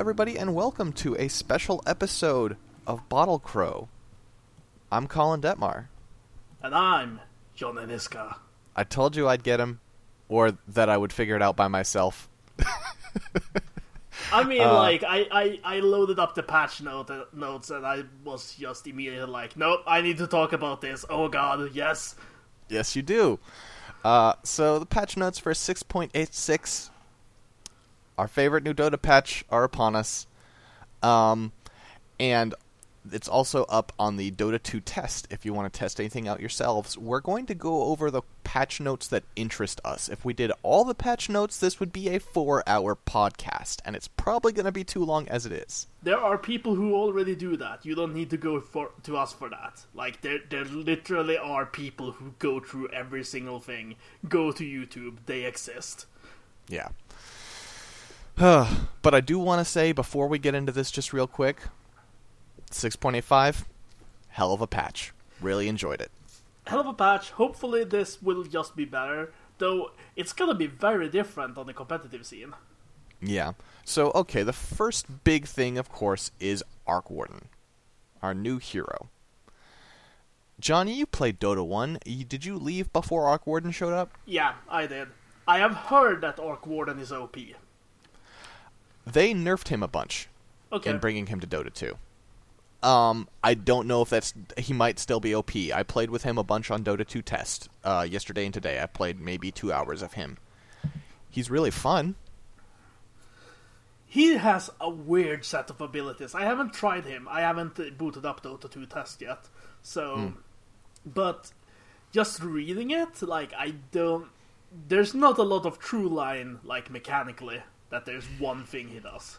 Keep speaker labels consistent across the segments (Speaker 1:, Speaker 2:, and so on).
Speaker 1: everybody, and welcome to a special episode of Bottle Crow. I'm Colin Detmar.
Speaker 2: And I'm John Eniska.
Speaker 1: I told you I'd get him, or that I would figure it out by myself.
Speaker 2: I mean,
Speaker 1: Uh,
Speaker 2: like, I, I, I loaded up the patch note, notes and I was just immediately like, nope, I need to talk about this. Oh god, yes.
Speaker 1: Yes, you do. Uh, so the patch notes for 6.86, our favorite new Dota patch, are upon us. Um, and it's also up on the Dota 2 test if you want to test anything out yourselves. We're going to go over the patch notes that interest us. If we did all the patch notes, this would be a four hour podcast, and it's probably going to be too long as it is.
Speaker 2: There are people who already do that. You don't need to go for to us for that. Like, there, there literally are people who go through every single thing. Go to YouTube, they exist.
Speaker 1: Yeah. but I do want to say before we get into this, just real quick 6.85, hell of a patch. Really enjoyed it.
Speaker 2: Hell of a patch. Hopefully, this will just be better. Though, it's gonna be very different on the competitive scene.
Speaker 1: Yeah. So, okay, the first big thing, of course, is Arc Warden, our new hero. Johnny, you played Dota 1. Y- Did you leave before Arc Warden showed up?
Speaker 2: Yeah, I did. I have heard that Arc Warden is OP.
Speaker 1: They nerfed him a bunch
Speaker 2: Okay.
Speaker 1: in bringing him to Dota 2. Um, I don't know if that's he might still be OP. I played with him a bunch on Dota 2 test uh, yesterday and today. I played maybe two hours of him. He's really fun.
Speaker 2: He has a weird set of abilities. I haven't tried him. I haven't booted up Dota 2 test yet. So, but just reading it, like I don't. There's not a lot of true line, like mechanically, that there's one thing he does.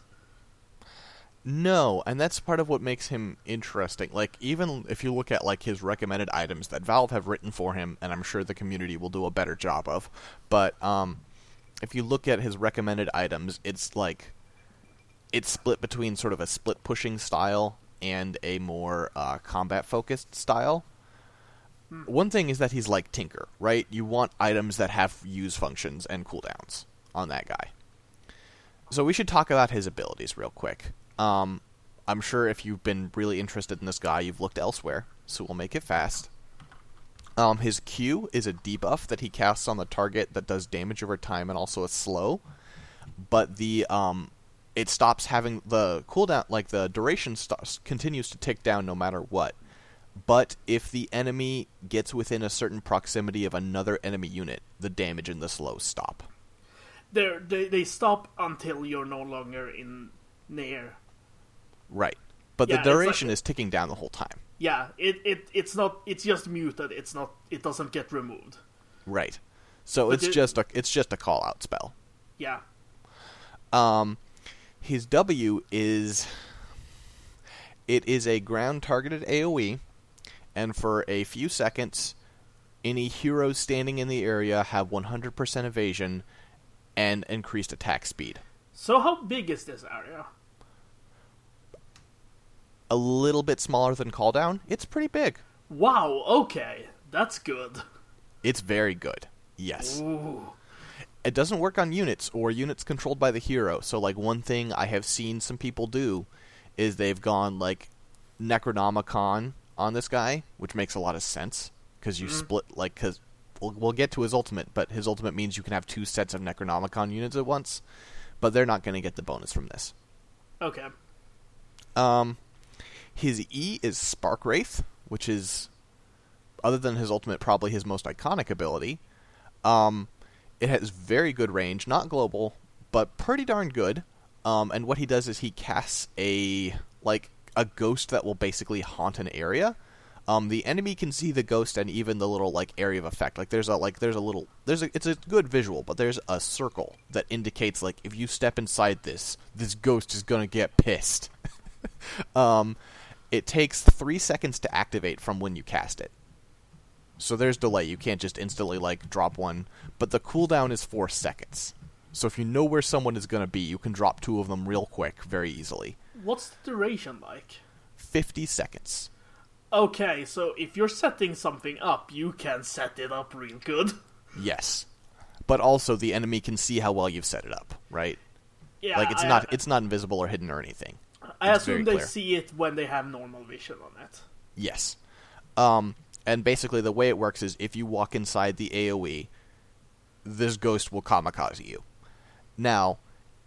Speaker 1: No, and that's part of what makes him interesting. Like even if you look at like his recommended items that Valve have written for him, and I'm sure the community will do a better job of. But um, if you look at his recommended items, it's like it's split between sort of a split pushing style and a more uh, combat focused style. One thing is that he's like Tinker, right? You want items that have use functions and cooldowns on that guy. So we should talk about his abilities real quick. Um, I'm sure if you've been really interested in this guy, you've looked elsewhere, so we'll make it fast. Um, his Q is a debuff that he casts on the target that does damage over time and also a slow, but the um, it stops having the cooldown, like the duration continues to tick down no matter what. But if the enemy gets within a certain proximity of another enemy unit, the damage and the slow stop.
Speaker 2: They they stop until you're no longer in near.
Speaker 1: Right. But
Speaker 2: Yeah,
Speaker 1: the
Speaker 2: it's like-
Speaker 1: duration is ticking down the whole time.
Speaker 2: Yeah, it, it it's not. It's just muted. It's not. It doesn't get removed.
Speaker 1: Right. So
Speaker 2: But
Speaker 1: it's
Speaker 2: it-
Speaker 1: just a it's just a call out spell.
Speaker 2: Yeah.
Speaker 1: Um his W is it is a ground targeted AoE and for a few seconds any heroes standing in the area have 100% evasion and increased attack speed.
Speaker 2: So how big is this area?
Speaker 1: A little bit smaller than call down. It's pretty big.
Speaker 2: Wow. Okay, that's good.
Speaker 1: It's very good. Yes.
Speaker 2: Ooh.
Speaker 1: it doesn't work on units or units controlled by the hero. So like one thing I have seen some people do is they've gone like Necronomicon on this guy, which makes a lot of sense because you mm-hmm. split like because we'll, we'll get to his ultimate, but his ultimate means you can have two sets of Necronomicon units at once, but they're not going to get the bonus from this.
Speaker 2: Okay.
Speaker 1: Um, his E is Spark Wraith, which is, other than his ultimate, probably his most iconic ability. Um, it has very good range, not global, but pretty darn good. Um, and what he does is he casts a like a ghost that will basically haunt an area. Um, the enemy can see the ghost and even the little like area of effect. Like there's a like there's a little there's a it's a good visual, but there's a circle that indicates like if you step inside this, this ghost is gonna get pissed. um, it takes three seconds to activate from when you cast it. So there's delay. You can't just instantly like drop one, but the cooldown is four seconds. So if you know where someone is going to be, you can drop two of them real quick, very easily.
Speaker 2: What's the duration like?
Speaker 1: Fifty seconds.
Speaker 2: Okay, so if you're setting something up, you can set it up real good.
Speaker 1: Yes, but also the enemy can see how well you've set it up, right?
Speaker 2: Yeah,
Speaker 1: like it's
Speaker 2: I-
Speaker 1: not it's not invisible or hidden or anything.
Speaker 2: I
Speaker 1: It's
Speaker 2: assume they see it when they have normal vision on it.
Speaker 1: Yes. Um, and basically, the way it works is if you walk inside the AoE, this ghost will kamikaze you. Now,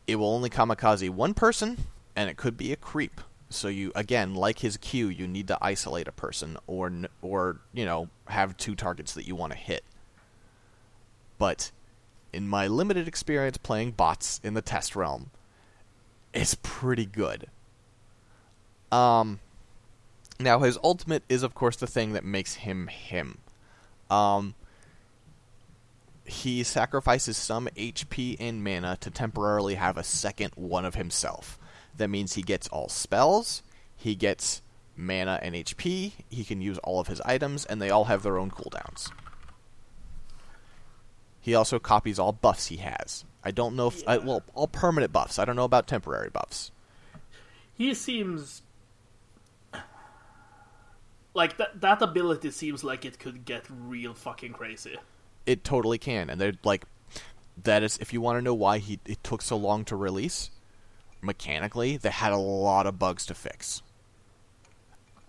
Speaker 1: it will only kamikaze one person, and it could be a creep. So you again, like his Q, you need to isolate a person, or or you know have two targets that you want to hit. But in my limited experience playing bots in the test realm, it's pretty good. Um, now, his ultimate is, of course, the thing that makes him him. Um, he sacrifices some HP and mana to temporarily have a second one of himself. That means he gets all spells, he gets mana and HP, he can use all of his items, and they all have their own cooldowns. He also copies all buffs he has. I don't know if. I, well, all permanent buffs. I don't know about temporary buffs.
Speaker 2: He seems like that. That ability seems like it could get real fucking crazy.
Speaker 1: it totally can and they're like that is if you want to know why he it took so long to release mechanically they had a lot of bugs to fix.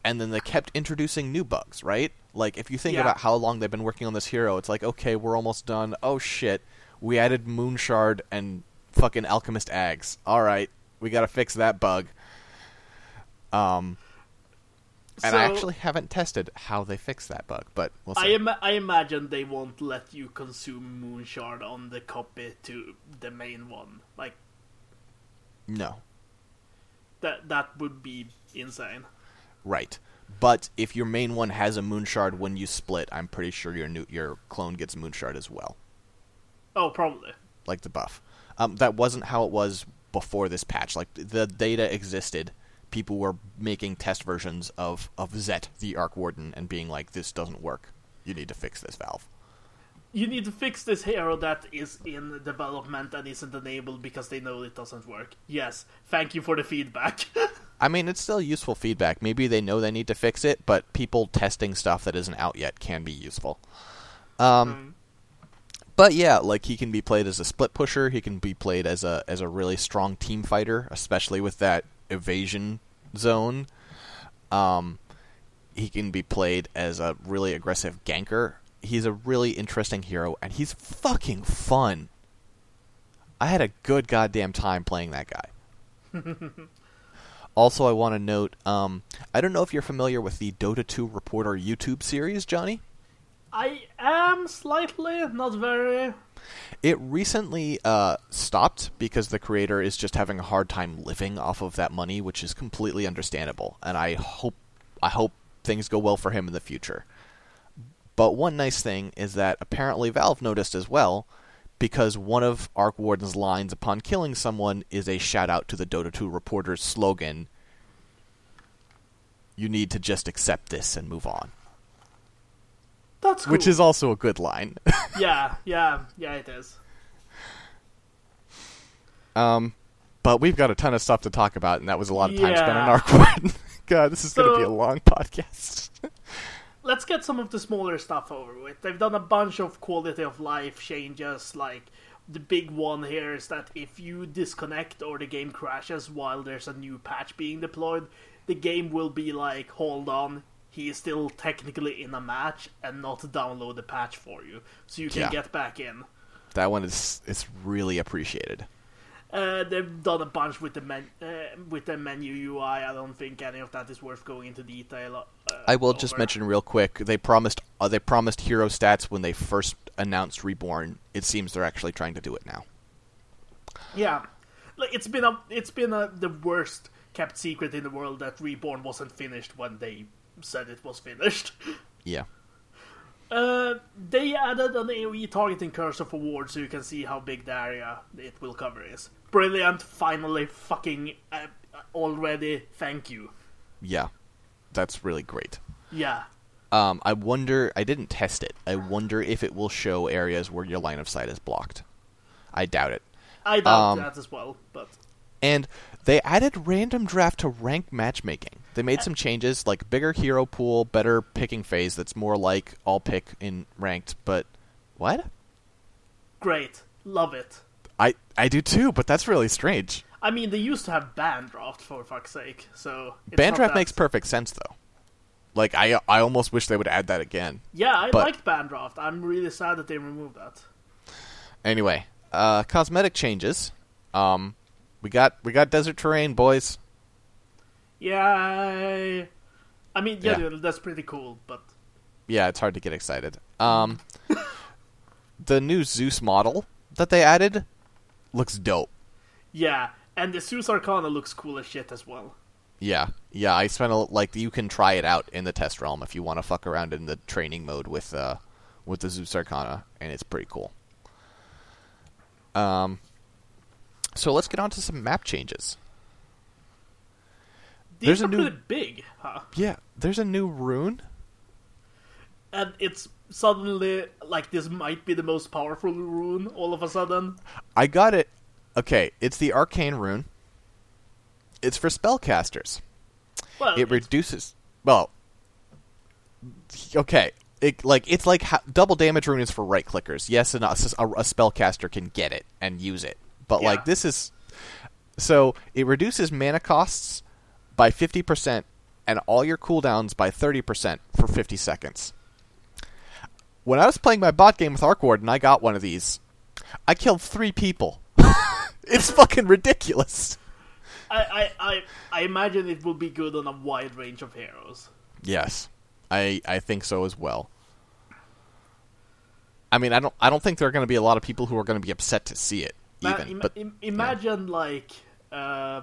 Speaker 1: And then they kept introducing new bugs right? Like if you think
Speaker 2: Yeah.
Speaker 1: about how long they've been working on this hero it's like okay we're almost done. Oh shit. We added moonshard and fucking alchemist ags. All right. We gotta fix that bug. Um and I actually haven't tested how they fix that bug, but we'll see.
Speaker 2: I Im- I imagine they won't let you consume Moonshard on the copy to the main one. Like
Speaker 1: no,
Speaker 2: that that would be insane.
Speaker 1: Right. But if your main one has a moon shard when you split, I'm pretty sure your new your clone gets moon shard as well,
Speaker 2: Oh, probably.
Speaker 1: like the buff. Um, that wasn't how it was before this patch. Like the data existed, people were making test versions of of Zet, the Arc Warden, and being like, "This doesn't work. You need to fix this valve."
Speaker 2: You need to fix this hero that is in development and isn't enabled because they know it doesn't work. Yes, thank you for the feedback.
Speaker 1: I mean, it's still useful feedback. Maybe they know they need to fix it, but people testing stuff that isn't out yet can be useful. Um, but yeah, like he can be played as a split pusher. He can be played as a as a really strong team fighter, especially with that evasion zone. Um, he can be played as a really aggressive ganker. He's a really interesting hero, and he's fucking fun. I had a good goddamn time playing that guy. also, I want to note, um, I don't know if you're familiar with the Dota 2 Reporter YouTube series, Johnny.
Speaker 2: I am slightly, not very.
Speaker 1: It recently uh, stopped because the creator is just having a hard time living off of that money, which is completely understandable. And I hope I hope things go well for him in the future. But one nice thing is that apparently Valve noticed as well, because one of Arc Warden's lines upon killing someone is a shout out to the Dota 2 reporter's slogan. You need to just accept this and move on.
Speaker 2: That's cool.
Speaker 1: Which is also a good line.
Speaker 2: yeah, yeah, yeah. It is.
Speaker 1: Um, but we've got a ton of stuff to talk about, and that was a lot of time spent on
Speaker 2: Yeah.
Speaker 1: Arc Warden. God, this is going to be a long podcast.
Speaker 2: Let's get some of the smaller stuff over with. They've done a bunch of quality of life changes. Like the big one here is that if you disconnect or the game crashes while there's a new patch being deployed, the game will be like, "Hold on." He is still technically in a match and not download the patch for you, so you can
Speaker 1: Yeah.
Speaker 2: get back in.
Speaker 1: that one is it's really appreciated.
Speaker 2: Uh, they've done a bunch with the men- uh, with the menu UI. I don't think any of that is worth going into detail. Uh,
Speaker 1: I will just mention real quick. They promised uh, they promised hero stats when they first announced Reborn. It seems they're actually trying to do it now.
Speaker 2: Yeah, like it's been a it's been a, the worst kept secret in the world that Reborn wasn't finished when they said it was finished.
Speaker 1: Yeah.
Speaker 2: Uh, they added an AOE targeting cursor for ward so you can see how big the area it will cover is. Brilliant! Finally, fucking uh, already. Thank you.
Speaker 1: Yeah. That's really great.
Speaker 2: Yeah.
Speaker 1: Um, I wonder. I didn't test it. I wonder if it will show areas where your line of sight is blocked. I doubt it.
Speaker 2: I doubt
Speaker 1: Um,
Speaker 2: that as well, but
Speaker 1: And they added random draft to rank matchmaking. They made some changes, like bigger hero pool, better picking phase that's more like all pick in ranked. But what?
Speaker 2: great. Love it.
Speaker 1: I I do too, but that's really strange.
Speaker 2: I mean, they used to have band draft for fuck's sake. So
Speaker 1: Band draft
Speaker 2: that-
Speaker 1: makes perfect sense though. Like I I almost wish they would add that again.
Speaker 2: Yeah, I
Speaker 1: but-
Speaker 2: liked band draft. I'm really sad that they removed that.
Speaker 1: Anyway, uh, cosmetic changes. Um, we got we got desert terrain, boys.
Speaker 2: Yeah, I mean, yeah,
Speaker 1: Yeah.
Speaker 2: dude, that's pretty cool. But
Speaker 1: Yeah, it's hard to get excited. Um, the new Zeus model that they added looks dope.
Speaker 2: yeah, and the Zeus Arcana looks cool as shit as well.
Speaker 1: Yeah, yeah. I spent a, like you can try it out in the test realm if you want to fuck around in the training mode with uh with the Zeus Arcana, and it's pretty cool. Um, so let's get on to some map changes.
Speaker 2: These
Speaker 1: There's a
Speaker 2: are
Speaker 1: new-
Speaker 2: big, huh?
Speaker 1: Yeah, there's a new rune.
Speaker 2: And it's suddenly like this might be the most powerful rune all of a sudden.
Speaker 1: I got it. Okay, it's the arcane rune. It's for spellcasters.
Speaker 2: Well,
Speaker 1: It
Speaker 2: it's-
Speaker 1: reduces. Well, okay. It like it's like ha- double damage rune is for right clickers. Yes, and a, a, a spellcaster can get it and use it, but
Speaker 2: Yeah.
Speaker 1: like this is so it reduces mana costs by fifty percent and all your cooldowns by thirty percent for fifty seconds. When I was playing my bot game with Arc Warden I got one of these, I killed three people. it's fucking ridiculous.
Speaker 2: I, I, I, I imagine it will be good on a wide range of heroes.
Speaker 1: Yes, I I think so as well. I mean, I don't I don't think there are going to be a lot of people who are going to be upset to see it, even. but
Speaker 2: im- imagine like, uh,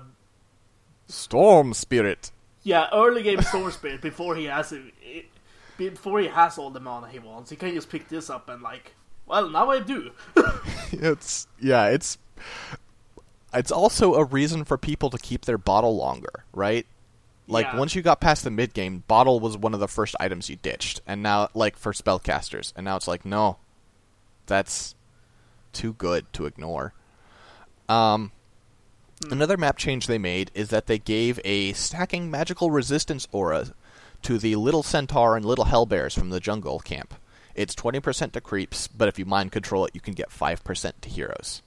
Speaker 1: Storm Spirit,
Speaker 2: yeah, early game Storm Spirit before he has it, it, before he has all the mana he wants, he can just pick this up and like, well, now I do.
Speaker 1: it's yeah, it's it's also a reason for people to keep their bottle longer, right? Like
Speaker 2: Yeah.
Speaker 1: once you got past the mid game, bottle was one of the first items you ditched, and now like for spellcasters, and now it's like no, that's too good to ignore. Um, another map change they made is that they gave a stacking magical resistance aura to the little centaur and little hellbears from the jungle camp. It's twenty percent to creeps, but if you mind control it, you can get five percent to heroes.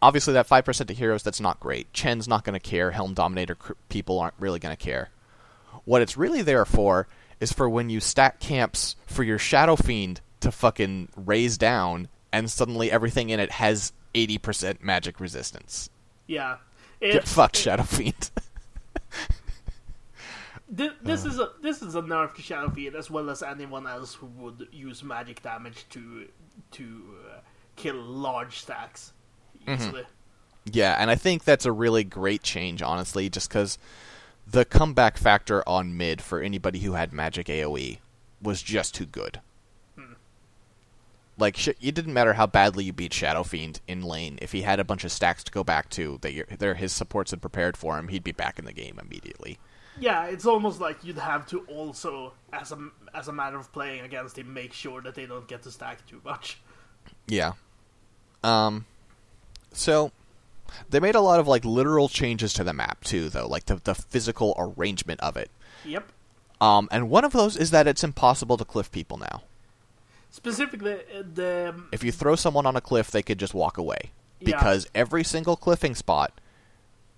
Speaker 1: Obviously, that five percent to heroes that's not great. Chen's not going to care. Helm Dominator cr- people aren't really going to care. What it's really there for is for when you stack camps for your Shadow Fiend to fucking raze down, and suddenly everything in it has eighty percent magic resistance.
Speaker 2: Yeah,
Speaker 1: Get
Speaker 2: it's,
Speaker 1: fucked, Shadow Fiend.
Speaker 2: This,
Speaker 1: Uh.
Speaker 2: is a this is a nerf to Shadow Fiend as well as anyone else who would use magic damage to to uh, kill large stacks
Speaker 1: Mm-hmm.
Speaker 2: easily.
Speaker 1: Yeah, and I think that's a really great change, honestly, just because the comeback factor on mid for anybody who had magic AoE was just too good. Like, sh- it didn't matter how badly you beat Shadow Fiend in lane. If he had a bunch of stacks to go back to that there his supports had prepared for him, he'd be back in the game immediately.
Speaker 2: Yeah, it's almost like you'd have to also, as a as a matter of playing against him, make sure that they don't get to stack too much.
Speaker 1: Yeah. Um. So they made a lot of like literal changes to the map too, though, like the the physical arrangement of it.
Speaker 2: Yep.
Speaker 1: Um, and one of those is that it's impossible to cliff people now.
Speaker 2: Specifically, uh, the
Speaker 1: If you throw someone on a cliff, they could just walk away
Speaker 2: Yeah.
Speaker 1: because every single cliffing spot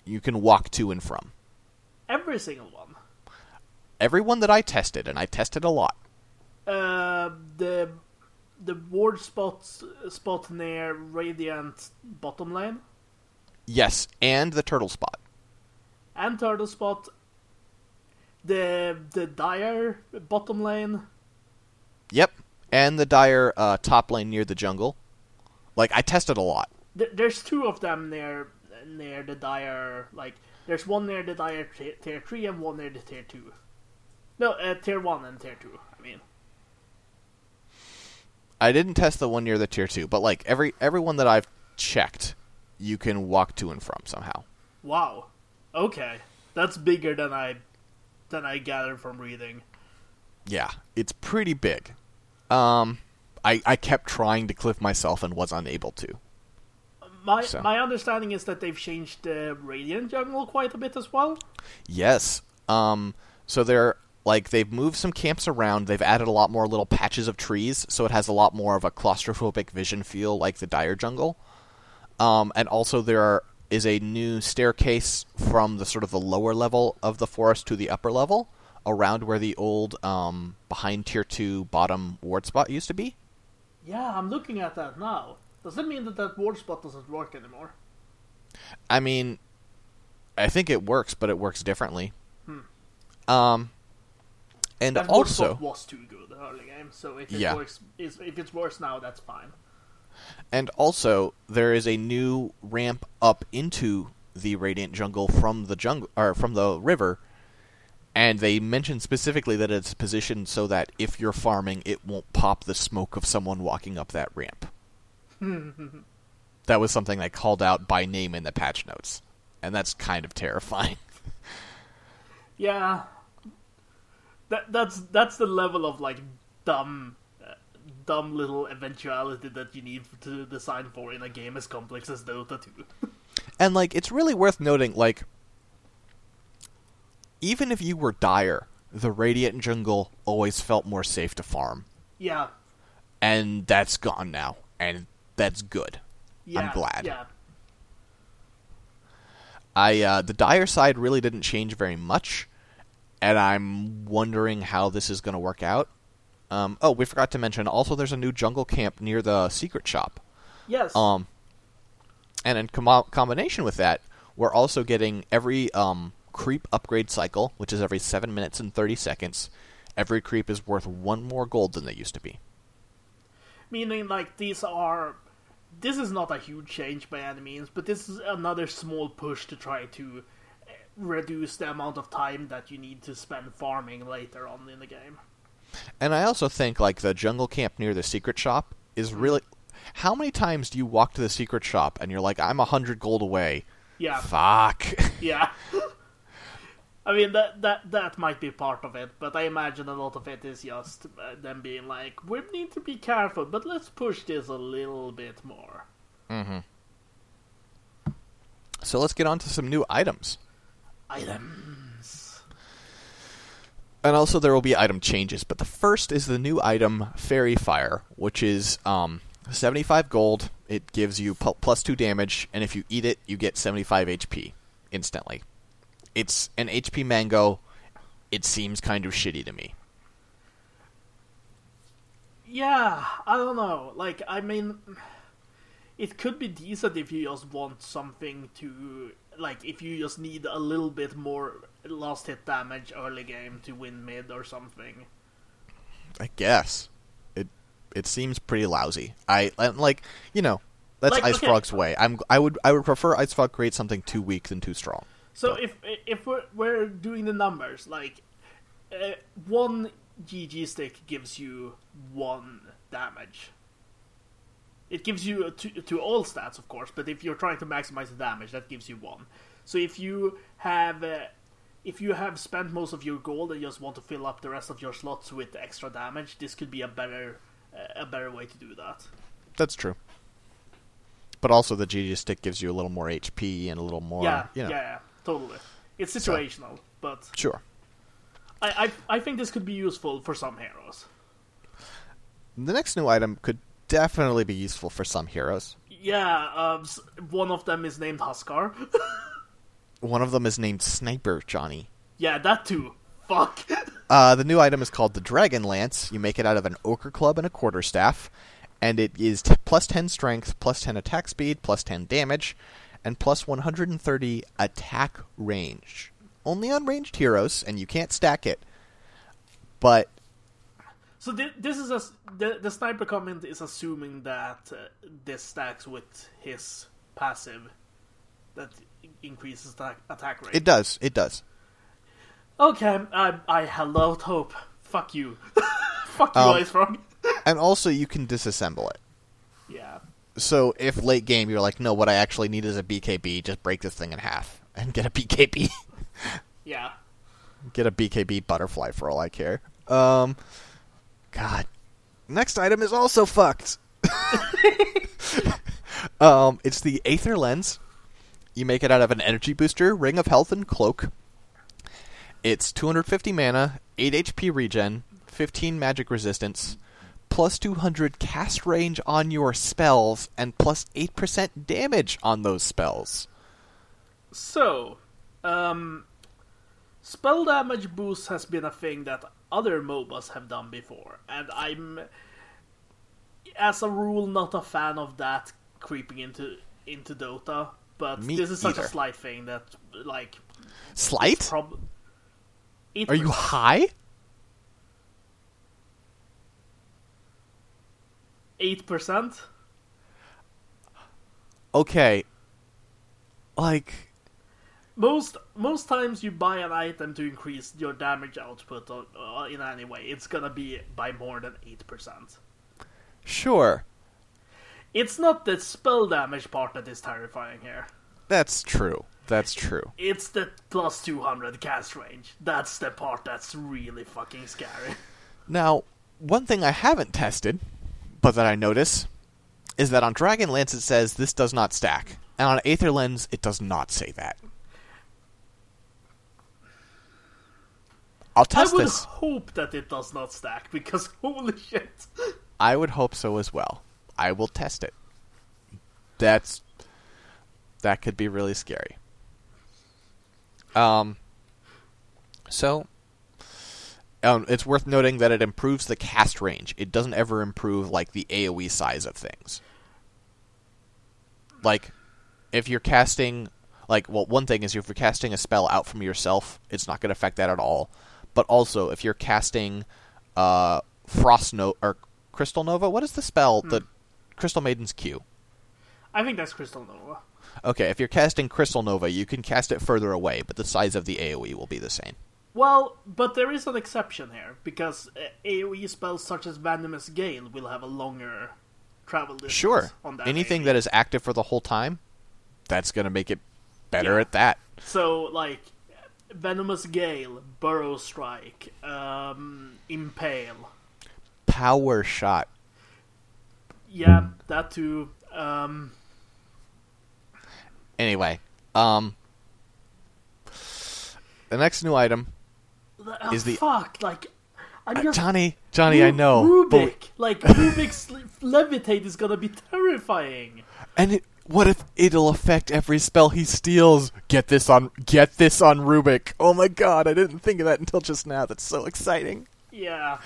Speaker 1: you can walk to and from.
Speaker 2: every single one.
Speaker 1: Every one that I tested, and I tested a lot.
Speaker 2: Uh, the the ward spot spot near Radiant bottom lane
Speaker 1: Yes, and the turtle spot.
Speaker 2: and turtle spot. The the dire bottom lane.
Speaker 1: Yep, and the dire uh, top lane near the jungle. Like I tested a lot.
Speaker 2: Th- there's two of them near near the dire. Like there's one near the dire t- tier three and one near the tier two. No, uh, tier one and tier two. I mean,
Speaker 1: I didn't test the one near the tier two, but like every everyone that I've checked, you can walk to and from somehow.
Speaker 2: wow. Okay, that's bigger than I than I gathered from reading.
Speaker 1: Yeah, it's pretty big. Um, I I kept trying to cliff myself and was unable to.
Speaker 2: My
Speaker 1: So.
Speaker 2: my understanding is that they've changed the Radiant jungle quite a bit as well.
Speaker 1: Yes. Um. So they're like they've moved some camps around. They've added a lot more little patches of trees, so it has a lot more of a claustrophobic vision feel, like the dire jungle. Um, and also there are is a new staircase from the sort of the lower level of the forest to the upper level, around where the old um, behind tier two bottom ward spot used to be.
Speaker 2: Yeah, I'm looking at that now. Does that mean that that ward spot doesn't work anymore?
Speaker 1: I mean, I think it works, but it works differently.
Speaker 2: Hmm.
Speaker 1: Um, and
Speaker 2: That ward
Speaker 1: also,
Speaker 2: spot was too good early game, so if it
Speaker 1: Yeah.
Speaker 2: works, if it's worse now, that's fine.
Speaker 1: and also, there is a new ramp up into the Radiant Jungle from the jungle or from the river, and they mention specifically that it's positioned so that if you're farming, it won't pop the smoke of someone walking up that ramp. that was something they called out by name in the patch notes, and that's kind of terrifying.
Speaker 2: Yeah, that that's that's the level of like dumb, uh, dumb little eventuality that you need to design for in a game as complex as Dota 2.
Speaker 1: And like it's really worth noting like even if you were dire, the Radiant Jungle always felt more safe to farm.
Speaker 2: yeah,
Speaker 1: And that's gone now. And that's good.
Speaker 2: yeah, I'm
Speaker 1: glad.
Speaker 2: Yeah,
Speaker 1: I uh, the dire side really didn't change very much, and I'm wondering how this is going to work out. Um, oh, we forgot to mention. Also, there's a new jungle camp near the secret shop.
Speaker 2: yes,
Speaker 1: Um, and in com- combination with that, we're also getting every um, creep upgrade cycle, which is every seven minutes and thirty seconds. Every creep is worth one more gold than they used to be.
Speaker 2: meaning like these are. This is not a huge change by any means, but this is another small push to try to uh, reduce the amount of time that you need to spend farming later on in the game.
Speaker 1: And I also think like the jungle camp near the secret shop is really. How many times do you walk to the secret shop and you're like, I'm a hundred gold away?
Speaker 2: Yeah,
Speaker 1: Fuck.
Speaker 2: Yeah. I mean that that that might be part of it, but I imagine a lot of it is just uh, them being like, we need to be careful, but let's push this a little bit more. Mm-hmm.
Speaker 1: So let's get on to some new items.
Speaker 2: Items.
Speaker 1: And also there will be item changes, but the first is the new item Fairy Fire, which is um, 75 gold. It gives you plus 2 damage, and if you eat it, you get 75 HP instantly. It's an HP mango. It seems kind of shitty to me.
Speaker 2: Yeah, I don't know. Like, I mean, it could be decent if you just want something to, like, if you just need a little bit more last hit damage early game to win mid or something.
Speaker 1: I guess. It it seems pretty lousy. I and, like, you know, that's
Speaker 2: Like,
Speaker 1: Ice
Speaker 2: okay.
Speaker 1: Frog's way. I'm I would I would prefer Ice Frog create something too weak than too strong.
Speaker 2: So if if we're, we're doing the numbers, like uh, one GG stick gives you one damage. It gives you to, to all stats, of course, but if you're trying to maximize the damage, that gives you one. So if you have uh, if you have spent most of your gold and just want to fill up the rest of your slots with extra damage, this could be a better uh, a better way to do that.
Speaker 1: That's true. But also the GG stick gives you a little more HP and a little more,
Speaker 2: yeah,
Speaker 1: you know.
Speaker 2: yeah, yeah, totally. It's situational, but
Speaker 1: Sure.
Speaker 2: I, I I think this could be useful for some heroes.
Speaker 1: The next new item could definitely be useful for some heroes.
Speaker 2: Yeah, um, one of them is named Huskar.
Speaker 1: One of them is named Sniper Johnny.
Speaker 2: yeah, that too. Fuck.
Speaker 1: Uh, the new item is called the Dragon Lance. You make it out of an ogre club and a quarterstaff, and it is t- plus 10 strength, plus 10 attack speed, plus 10 damage, and plus 130 attack range. Only on ranged heroes, and you can't stack it. But
Speaker 2: so thi- this is a the the sniper comment is assuming that uh, this stacks with his passive that increases attack, attack rate.
Speaker 1: it does. It does.
Speaker 2: Okay, I I held out hope. Fuck you. Fuck you,
Speaker 1: Um,
Speaker 2: Ice Frog.
Speaker 1: And also, you can disassemble it. So if late game you're like, no, what I actually need is a BKB, just break this thing in half and get a BKB.
Speaker 2: Yeah.
Speaker 1: get a BKB butterfly for all I care. Um, God, next item is also fucked. um, it's the Aether Lens. You make it out of an energy booster, ring of health, and cloak. It's 250 mana, 8 HP regen, 15 magic resistance, plus 200 cast range on your spells, and plus 8% damage on those spells.
Speaker 2: So, um, spell damage boost has been a thing that other MOBAs have done before, and I'm, as a rule, not a fan of that creeping into into Dota. But
Speaker 1: Me
Speaker 2: this is such
Speaker 1: either.
Speaker 2: a slight thing that, like,
Speaker 1: Slight?
Speaker 2: prob.
Speaker 1: Are you high?
Speaker 2: Eight percent?
Speaker 1: Okay. Like,
Speaker 2: Most most times you buy an item to increase your damage output or, uh, in any way, it's gonna be by more than eight percent.
Speaker 1: sure.
Speaker 2: It's not the spell damage part that is terrifying here.
Speaker 1: That's true. That's true.
Speaker 2: It's the plus 200 cast range. That's the part that's really fucking scary.
Speaker 1: Now, one thing I haven't tested, but that I notice, is that on Dragonlance it says this does not stack, and on Aether Lens it does not say that. I'll test this.
Speaker 2: I would
Speaker 1: this.
Speaker 2: hope that it does not stack because holy shit.
Speaker 1: I would hope so as well. I will test it. That's that could be really scary. Um so um, it's worth noting that it improves the cast range. It doesn't ever improve like the AoE size of things. Like if you're casting like well one thing is if you're casting a spell out from yourself, it's not going to affect that at all. But also if you're casting uh Frost no or Crystal Nova, what is the spell that Crystal Maiden's Q?
Speaker 2: I think that's Crystal Nova.
Speaker 1: Okay, if you're casting Crystal Nova, you can cast it further away, but the size of the AoE will be the same.
Speaker 2: Well, but there is an exception here because AoE spells such as Venomous Gale will have a longer travel distance.
Speaker 1: Sure.
Speaker 2: On that
Speaker 1: Anything
Speaker 2: AoE.
Speaker 1: that is active for the whole time, that's going to make it better
Speaker 2: Yeah.
Speaker 1: at that.
Speaker 2: So, like, Venomous Gale, Burrow Strike, um, Impale.
Speaker 1: Power shot.
Speaker 2: Yeah, that too. Um,
Speaker 1: Anyway, um the next new item,
Speaker 2: oh,
Speaker 1: Is the-
Speaker 2: fuck? Like, I'm
Speaker 1: uh, Johnny, Johnny, I
Speaker 2: Ru-
Speaker 1: know. but-
Speaker 2: Rubik, like Rubik's levitate is gonna be terrifying.
Speaker 1: and it, what if it'll affect every spell he steals? Get this on get this on Rubik. Oh my god, I didn't think of that until just now. That's so exciting.
Speaker 2: Yeah.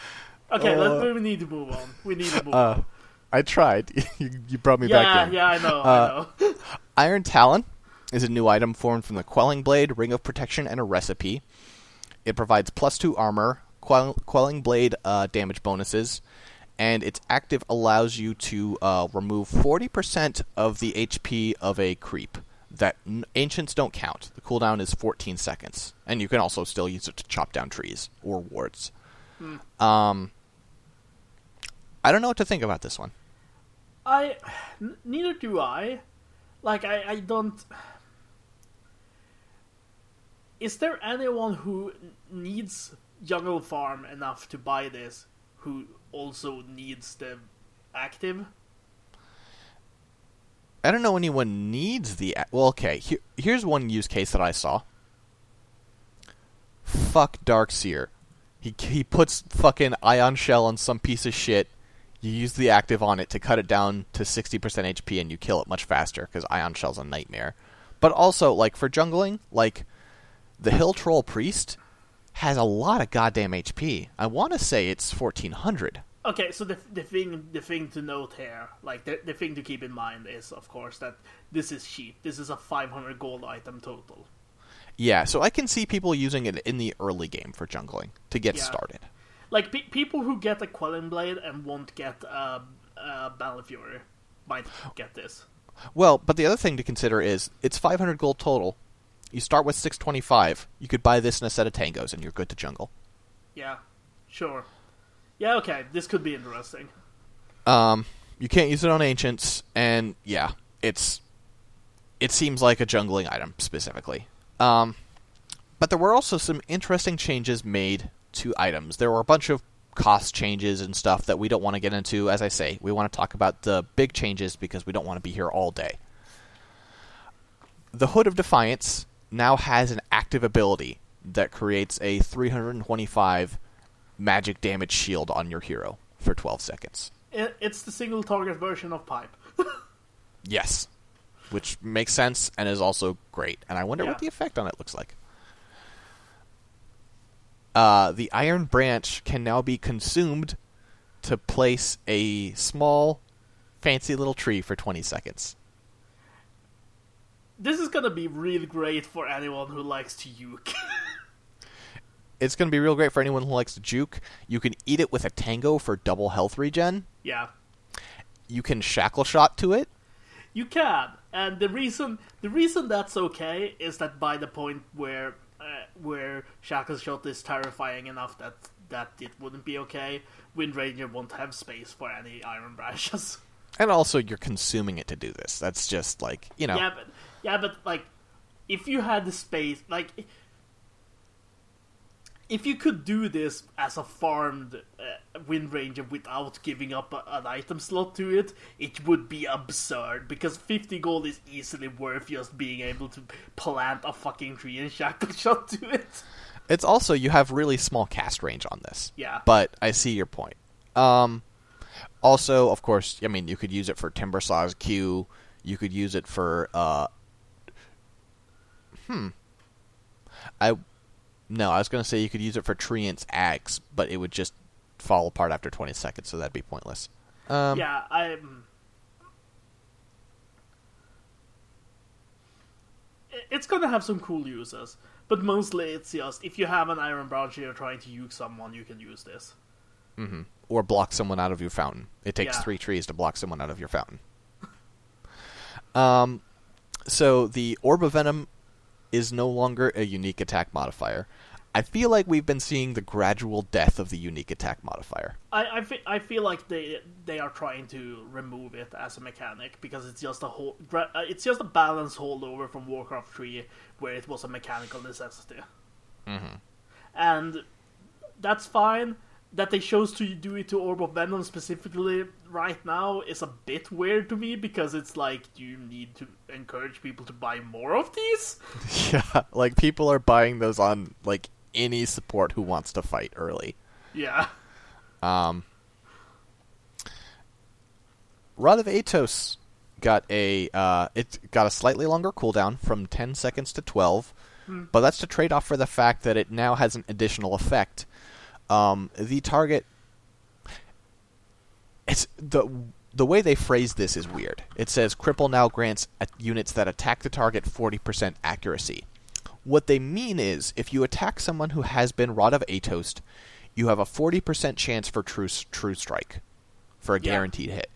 Speaker 2: Okay,
Speaker 1: Uh,
Speaker 2: we need to move on. We need to move
Speaker 1: Uh
Speaker 2: on.
Speaker 1: I tried. you, you brought me
Speaker 2: Yeah,
Speaker 1: back in.
Speaker 2: yeah, I know,
Speaker 1: Uh,
Speaker 2: I know.
Speaker 1: Iron Talon is a new item formed from the Quelling Blade, Ring of Protection, and a recipe. It provides plus two armor, quell- Quelling Blade uh, damage bonuses, and its active allows you to uh, remove 40% of the HP of a creep. That n- ancients don't count. The cooldown is 14 seconds, and you can also still use it to chop down trees or wards. Um, I don't know what to think about this one.
Speaker 2: I n- neither do I. Like I, I don't. Is there anyone who needs Jungle Farm enough to buy this who also needs the active?
Speaker 1: I don't know anyone needs the. Well, okay. Here, here's one use case that I saw. Fuck Darkseer. He he puts fucking ion shell on some piece of shit. You use the active on it to cut it down to 60% HP, and you kill it much faster because ion shell's a nightmare. But also, like for jungling, like the Hill Troll Priest has a lot of goddamn HP. I want to say it's 1400.
Speaker 2: Okay, so the the thing the thing to note here, like the the thing to keep in mind is of course that this is cheap. This is a 500 gold item total.
Speaker 1: Yeah, so I can see people using it in the early game for jungling to get
Speaker 2: Yeah.
Speaker 1: started.
Speaker 2: Like pe- people who get a Quelling Blade and won't get a uh, uh, Battle Fury might get this.
Speaker 1: Well, but the other thing to consider is it's 500 gold total. You start with 625. You could buy this in a set of tangos, and you're good to jungle.
Speaker 2: Yeah, sure. Yeah, okay, this could be interesting.
Speaker 1: Um, you can't use it on ancients, and yeah, it's it seems like a jungling item specifically. Um, but there were also some interesting changes made to items. There were a bunch of cost changes and stuff that we don't want to get into. As I say, we want to talk about the big changes because we don't want to be here all day. The Hood of Defiance now has an active ability that creates a 325 magic damage shield on your hero for 12 seconds.
Speaker 2: It's the single target version of Pipe.
Speaker 1: Yes. which makes sense and is also great. And I wonder
Speaker 2: Yeah.
Speaker 1: what the effect on it looks like. Uh, the Iron Branch can now be consumed to place a small, fancy little tree for 20 seconds.
Speaker 2: This is gonna be really great for anyone who likes to juke.
Speaker 1: It's going to be real great for anyone who likes to juke. You can eat it with a tango for double health regen.
Speaker 2: yeah.
Speaker 1: You can shackle shot to it.
Speaker 2: You can, and the reason the reason that's okay is that by the point where uh, where Shackle Shot is terrifying enough that that it wouldn't be okay, Wind Ranger won't have space for any Iron Branches.
Speaker 1: And also, you're consuming it to do this. That's just like, you know.
Speaker 2: Yeah, but yeah, but like if you had the space, like if you could do this as a farmed uh, Wind Ranger without giving up a, an item slot to it, it would be absurd because 50 gold is easily worth just being able to plant a fucking tree and shackle shot to it.
Speaker 1: It's also you have really small cast range on this.
Speaker 2: Yeah.
Speaker 1: But I see your point. Um also, of course, I mean you could use it for Timber Saw's Q, you could use it for uh Hmm. I no, I was going to say you could use it for Treant's Axe, but it would just fall apart after 20 seconds, so that'd be pointless. Um
Speaker 2: yeah, I'm. It's gonna have some cool uses, but mostly it's just if you have an iron branch and you're trying to juke someone, you can use this. Mm-hmm.
Speaker 1: Or block someone out of your fountain. It takes
Speaker 2: Yeah.
Speaker 1: three trees to block someone out of your fountain. um, so the Orb of Venom is no longer a unique attack modifier. I feel like we've been seeing the gradual death of the unique attack modifier.
Speaker 2: I I, fe- I feel like they they are trying to remove it as a mechanic because it's just a whole uh, it's just a balance holdover from Warcraft 3 where it was a mechanical necessity. And that's fine. That they chose to do it to Orb of Venom specifically right now is a bit weird to me because it's like you need to encourage people to buy more of these.
Speaker 1: yeah, like people are buying those on like any support who wants to fight early.
Speaker 2: Yeah.
Speaker 1: Um, Rod of Atos got a uh, it got a slightly longer cooldown from 10 seconds to 12, but that's to trade off for the fact that it now has an additional effect. Um, the target it's the the way they phrase this is weird. It says cripple now grants units that attack the target 40% accuracy. What they mean is if you attack someone who has been Rod of Atos, you have a 40% chance for true true strike for a
Speaker 2: Yeah.
Speaker 1: guaranteed hit.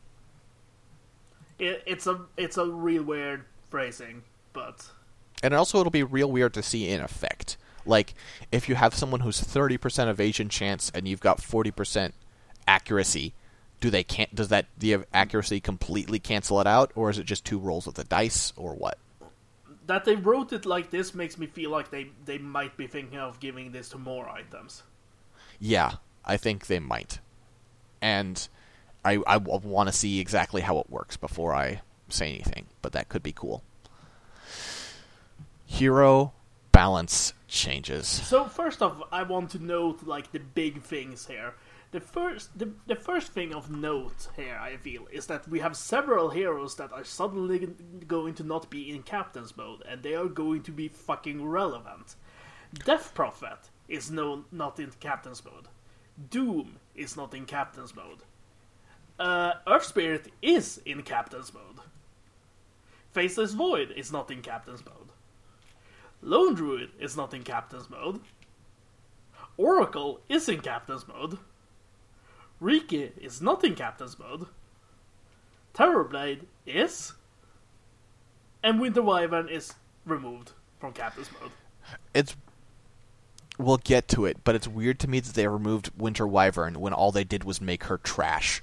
Speaker 2: It, it's a it's a real weird phrasing, but
Speaker 1: And also it'll be real weird to see in effect. Like if you have someone who's 30% evasion chance and you've got 40% accuracy, do they can't does that the accuracy completely cancel it out or is it just two rolls of the dice or what?
Speaker 2: that they wrote it like this makes me feel like they they might be thinking of giving this to more items.
Speaker 1: Yeah, I think they might. And I I want to see exactly how it works before I say anything, but that could be cool. Hero balance changes.
Speaker 2: So first off, I want to note like the big things here. The first the, the first thing of note here I feel is that we have several heroes that are suddenly going to not be in captain's mode and they are going to be fucking relevant. Death Prophet is no not in captain's mode. Doom is not in captain's mode. Uh, Earth Spirit is in captain's mode. Faceless Void is not in captain's mode. Lone Druid is not in captain's mode. Oracle is in captain's mode. Riki is not in captain's mode. Terrorblade is. And Winter Wyvern is removed from captain's mode.
Speaker 1: It's we'll get to it, but it's weird to me that they removed Winter Wyvern when all they did was make her trash.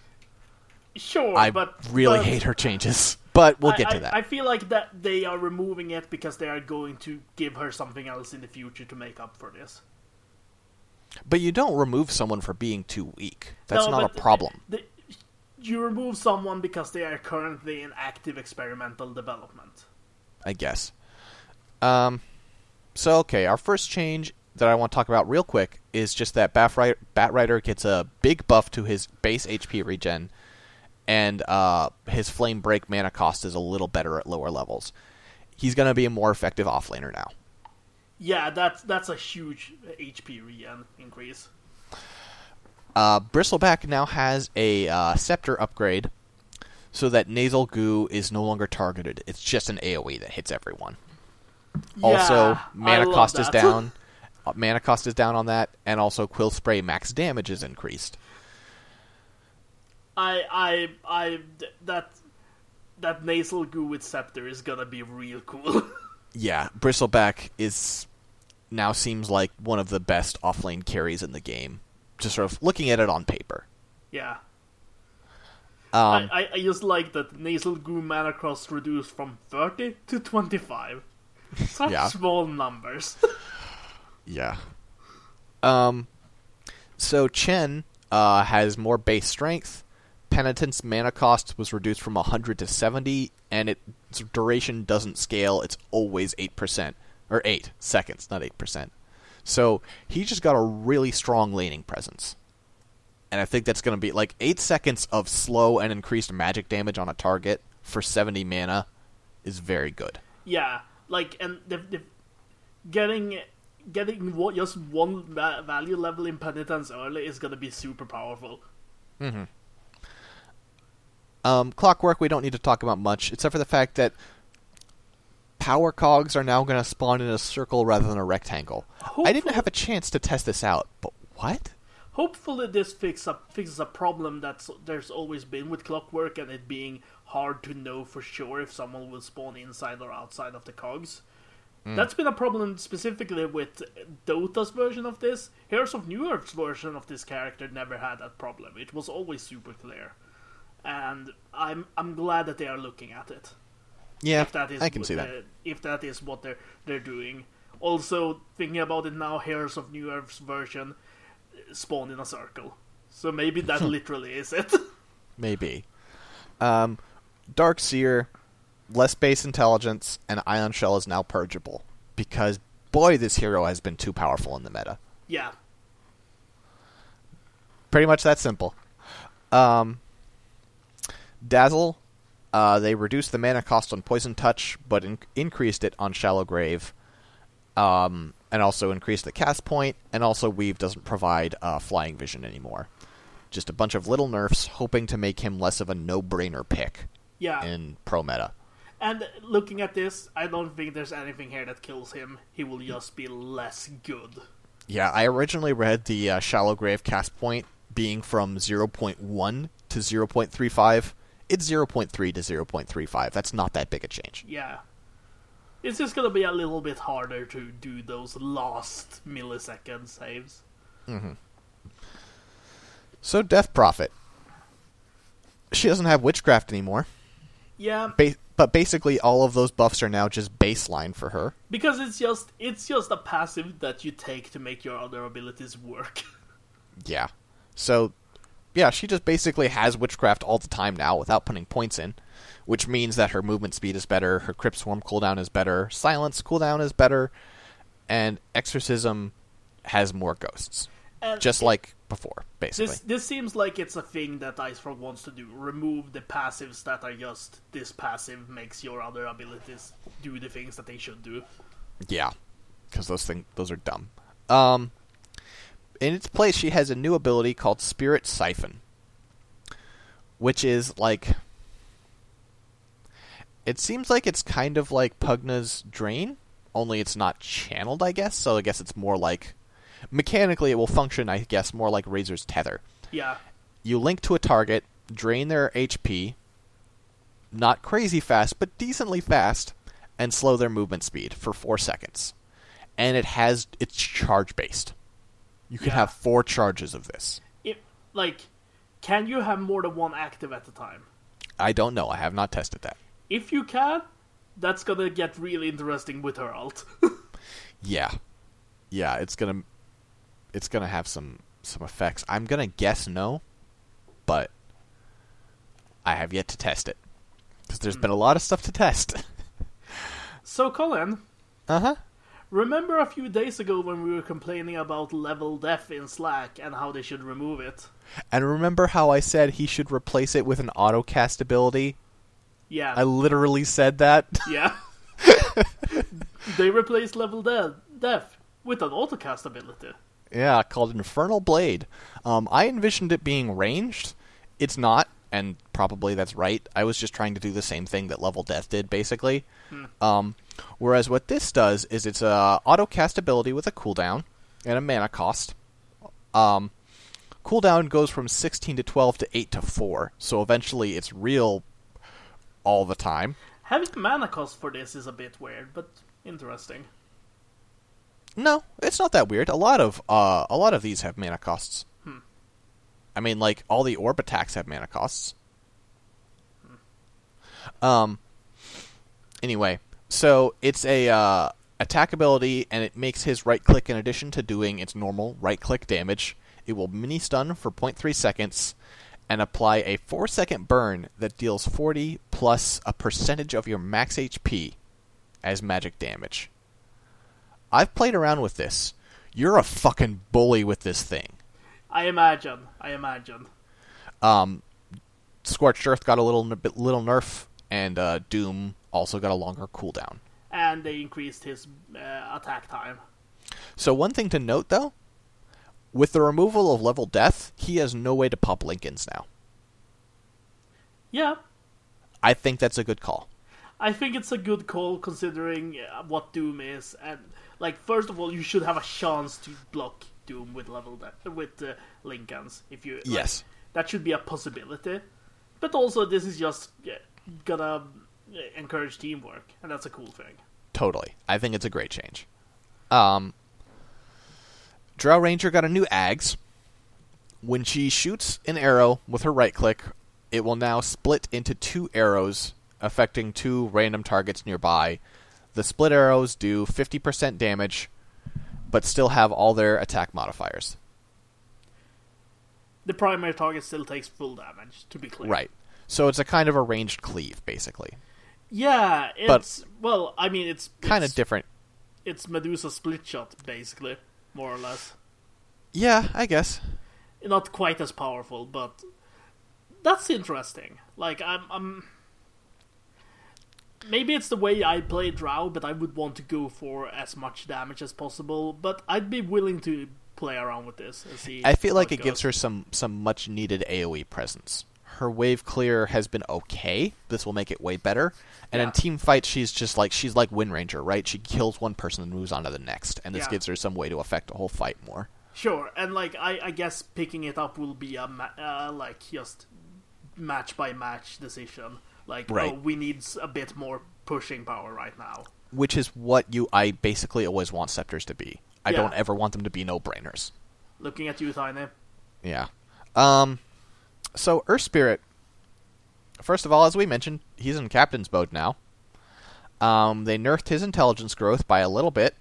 Speaker 2: Sure, but
Speaker 1: I
Speaker 2: but
Speaker 1: really
Speaker 2: but
Speaker 1: hate her changes, but we'll
Speaker 2: I-
Speaker 1: get to that.
Speaker 2: I feel like that they are removing it because they are going to give her something else in the future to make up for this.
Speaker 1: But you don't remove someone for being too weak. That's
Speaker 2: No,
Speaker 1: not a problem.
Speaker 2: the- you remove someone because they are currently in active experimental development.
Speaker 1: I guess. Um, so okay, our first change that I want to talk about real quick is just that Batrider, Batrider gets a big buff to his base HP regen, and uh, his flame break mana cost is a little better at lower levels. He's going to be a more effective offlaner now.
Speaker 2: Yeah, that's that's a huge HP regen increase.
Speaker 1: Uh, Bristleback now has a uh, scepter upgrade, so that nasal goo is no longer targeted. It's just an AOE that hits everyone. also, mana cost is down. Uh, mana cost is down on that, and also Quill Spray max damage is increased.
Speaker 2: I I I that that nasal goo with scepter is gonna be real cool.
Speaker 1: Yeah, Bristleback is now seems like one of the best offlane carries in the game. Just sort of looking at it on paper.
Speaker 2: yeah.
Speaker 1: Um,
Speaker 2: I, I, I just like that nasal goo mana cost reduced from 30 to 25. Such
Speaker 1: Yeah.
Speaker 2: small numbers.
Speaker 1: Yeah. Um. So Chen uh, has more base strength. Penitence mana cost was reduced from 100 to 70, and its duration doesn't scale. It's always 8%. Or 8 seconds, not 8%. So he just got a really strong laning presence. And I think that's going to be like 8 seconds of slow and increased magic damage on a target for 70 mana is very good.
Speaker 2: yeah, like, and the, the, getting getting what, just one value level in penitence early is gonna be super powerful. Mm-hmm.
Speaker 1: Um, clockwork, we don't need to talk about much, except for the fact that power cogs are now going to spawn in a circle rather than a rectangle. I didn't have a chance to test this out, but what?
Speaker 2: Hopefully, this fix up, fixes a problem that's there's always been with clockwork and it being hard to know for sure if someone will spawn inside or outside of the cogs. That's been a problem specifically with Dota's version of this. Heroes of Newerth's version of this character never had that problem. It was always super clear, and I'm I'm glad that they are looking at it.
Speaker 1: Yeah,
Speaker 2: if that is
Speaker 1: I can see that.
Speaker 2: if that is what they're they're doing. Also, thinking about it now, Heroes of Newerth's version spawned in a circle, so maybe that literally is it.
Speaker 1: Maybe. Um, Dark Seer, less base intelligence, and Ion Shell is now purgeable because boy, this hero has been too powerful in the meta.
Speaker 2: yeah,
Speaker 1: Pretty much that simple. Um, Dazzle, uh, they reduced the mana cost on Poison Touch, but in- increased it on Shallow Grave, um, and also increased the cast point, and also Weave doesn't provide uh, Flying Vision anymore. Just a bunch of little nerfs, hoping to make him less of a no-brainer pick
Speaker 2: yeah.
Speaker 1: in pro meta.
Speaker 2: And looking at this, I don't think there's anything here that kills him. He will just be less good.
Speaker 1: Yeah, I originally read the uh, Shallow Grave cast point being from 0.1 to 0.35. It's 0.3 to 0.35. That's not that big a change.
Speaker 2: Yeah. It's just gonna be a little bit harder to do those last millisecond saves. Mm-hmm.
Speaker 1: So Death Prophet. She doesn't have Witchcraft anymore,
Speaker 2: Yeah,
Speaker 1: ba- but basically all of those buffs are now just baseline for her.
Speaker 2: because it's just it's just a passive that you take to make your other abilities work.
Speaker 1: Yeah. So, yeah, she just basically has Witchcraft all the time now without putting points in, which means that her movement speed is better, her Crypt Swarm cooldown is better, Silence cooldown is better, and Exorcism has more ghosts.
Speaker 2: And
Speaker 1: Just
Speaker 2: it-
Speaker 1: like before, basically.
Speaker 2: this this seems like it's a thing that IceFrog wants to do. Remove the passives that are just this passive makes your other abilities do the things that they should do.
Speaker 1: Yeah, because those things those are dumb. Um, in its place, she has a new ability called Spirit Siphon, which is like. It seems like it's kind of like Pugna's Drain, only it's not channeled, I guess. So I guess it's more like mechanically it will function, I guess, more like Razor's Tether.
Speaker 2: Yeah,
Speaker 1: You link to a target, drain their HP, not crazy fast, but decently fast, and slow their movement speed for four seconds. And it has it's charge based. You can
Speaker 2: Yeah.
Speaker 1: have four charges of this.
Speaker 2: it like can you have more than one active at a time?
Speaker 1: I don't know. I have not tested that.
Speaker 2: If you can, that's gonna get really interesting with her alt.
Speaker 1: Yeah, yeah. It's gonna it's gonna have some some effects. I'm gonna guess no, but I have yet to test it because there's been a lot of stuff to test.
Speaker 2: so Colin,
Speaker 1: uh huh.
Speaker 2: Remember a few days ago when we were complaining about level death in Slack and how they should remove it?
Speaker 1: And remember how I said he should replace it with an auto cast ability?
Speaker 2: Yeah.
Speaker 1: I literally said that.
Speaker 2: Yeah. they replaced level de- death with an autocast ability.
Speaker 1: yeah, called Infernal Blade. Um, I envisioned it being ranged. It's not, and probably that's right. I was just trying to do the same thing that Level Death did, basically. Um, whereas what this does is it's a auto cast ability with a cooldown and a mana cost. Um, cooldown goes from 16 to 12 to 8 to 4, so eventually it's real all the time.
Speaker 2: Having mana cost for this is a bit weird, but interesting.
Speaker 1: No, it's not that weird. A lot of uh, a lot of these have mana costs. I mean, like all the orb attacks have mana costs. Um. Anyway, so it's a uh, attack ability, and it makes his right click in addition to doing its normal right click damage. It will mini stun for 0.3 seconds and apply a 4 second burn that deals 40 plus a percentage of your max HP as magic damage. I've played around with this. You're a fucking bully with this thing.
Speaker 2: I imagine. I imagine.
Speaker 1: Um, Scorched Earth got a little n- little nerf, and uh, Doom also got a longer cooldown.
Speaker 2: And they increased his uh, attack time.
Speaker 1: So one thing to note, though, with the removal of level death, he has no way to pop Linken's now.
Speaker 2: Yeah,
Speaker 1: I think that's a good call.
Speaker 2: I think it's a good call considering uh, what Doom is, and like first of all, you should have a chance to block Doom with level de- with uh, Linken's if you like,
Speaker 1: Yes.
Speaker 2: that should be a possibility. But also, this is just yeah, gonna encourage teamwork, and that's a cool thing.
Speaker 1: Totally. I think it's a great change. Um, Drow Ranger got a new Aghs. When she shoots an arrow with her right click, it will now split into two arrows, affecting two random targets nearby. The split arrows do 50% damage, but still have all their attack modifiers.
Speaker 2: The primary target still takes full damage, to be clear.
Speaker 1: Right. So it's a kind of a ranged cleave, basically.
Speaker 2: Yeah,
Speaker 1: But-
Speaker 2: it's well, I mean, it's
Speaker 1: Kind of different.
Speaker 2: It's Medusa split shot, basically, more or less.
Speaker 1: Yeah, I guess.
Speaker 2: not quite as powerful, but that's interesting. Like I'm, I'm maybe it's the way I play Drow, but I would want to go for as much damage as possible. But I'd be willing to play around with this and see.
Speaker 1: I feel like it gives her some some much needed AoE presence. Her wave clear has been okay. This will make it way better. And in team fights, she's just like she's like Wind Ranger, right? She kills one person and moves on to the next, and this
Speaker 2: Yeah.
Speaker 1: gives her some way to affect the whole fight more.
Speaker 2: Sure, and like I, I guess picking it up will be a ma- uh, like just match by match decision. Like,
Speaker 1: Right.
Speaker 2: oh, we need a bit more pushing power right now.
Speaker 1: Which is what you I basically always want scepters to be. I
Speaker 2: Yeah.
Speaker 1: don't ever want them to be no brainers.
Speaker 2: Looking at you, Tiny.
Speaker 1: Yeah. Um. So Earth Spirit. First of all, as we mentioned, he's in Captain's mode now. Um, they nerfed his intelligence growth by a little bit.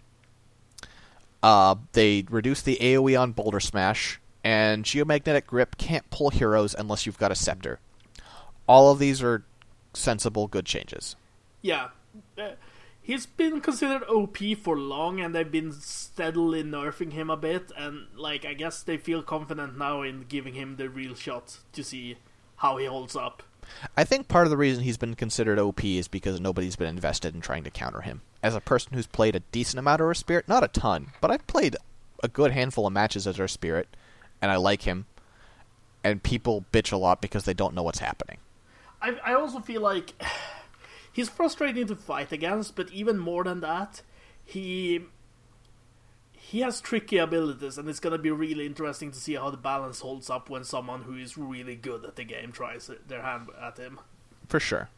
Speaker 1: Uh, they reduced the AOE on Boulder Smash, and Geomagnetic Grip can't pull heroes unless you've got a scepter. All of these are sensible, good changes.
Speaker 2: Yeah. He's been considered OP for long, and they've been steadily nerfing him a bit. And, like, I guess they feel confident now in giving him the real shot to see how he holds up.
Speaker 1: I think part of the reason he's been considered OP is because nobody's been invested in trying to counter him. As a person who's played a decent amount of Spirit, not a ton, but I've played a good handful of matches as Spirit, and I like him. And people bitch a lot because they don't know what's happening.
Speaker 2: I, I also feel like he's frustrating to fight against, but even more than that, he he has tricky abilities, and it's gonna be really interesting to see how the balance holds up when someone who is really good at the game tries their hand at him.
Speaker 1: For sure.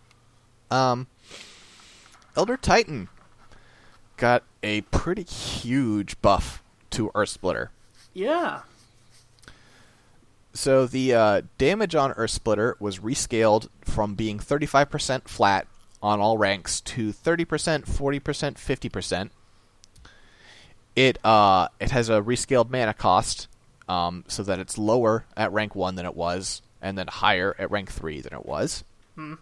Speaker 1: Um, Elder Titan got a pretty huge buff to Earth Splitter.
Speaker 2: Yeah,
Speaker 1: So the uh, damage on Earth Splitter was rescaled from being 35% flat on all ranks to 30%, 40%, 50%. It uh, it has a rescaled mana cost, um, so that it's lower at rank one than it was, and then higher at rank three than it was. Hmm.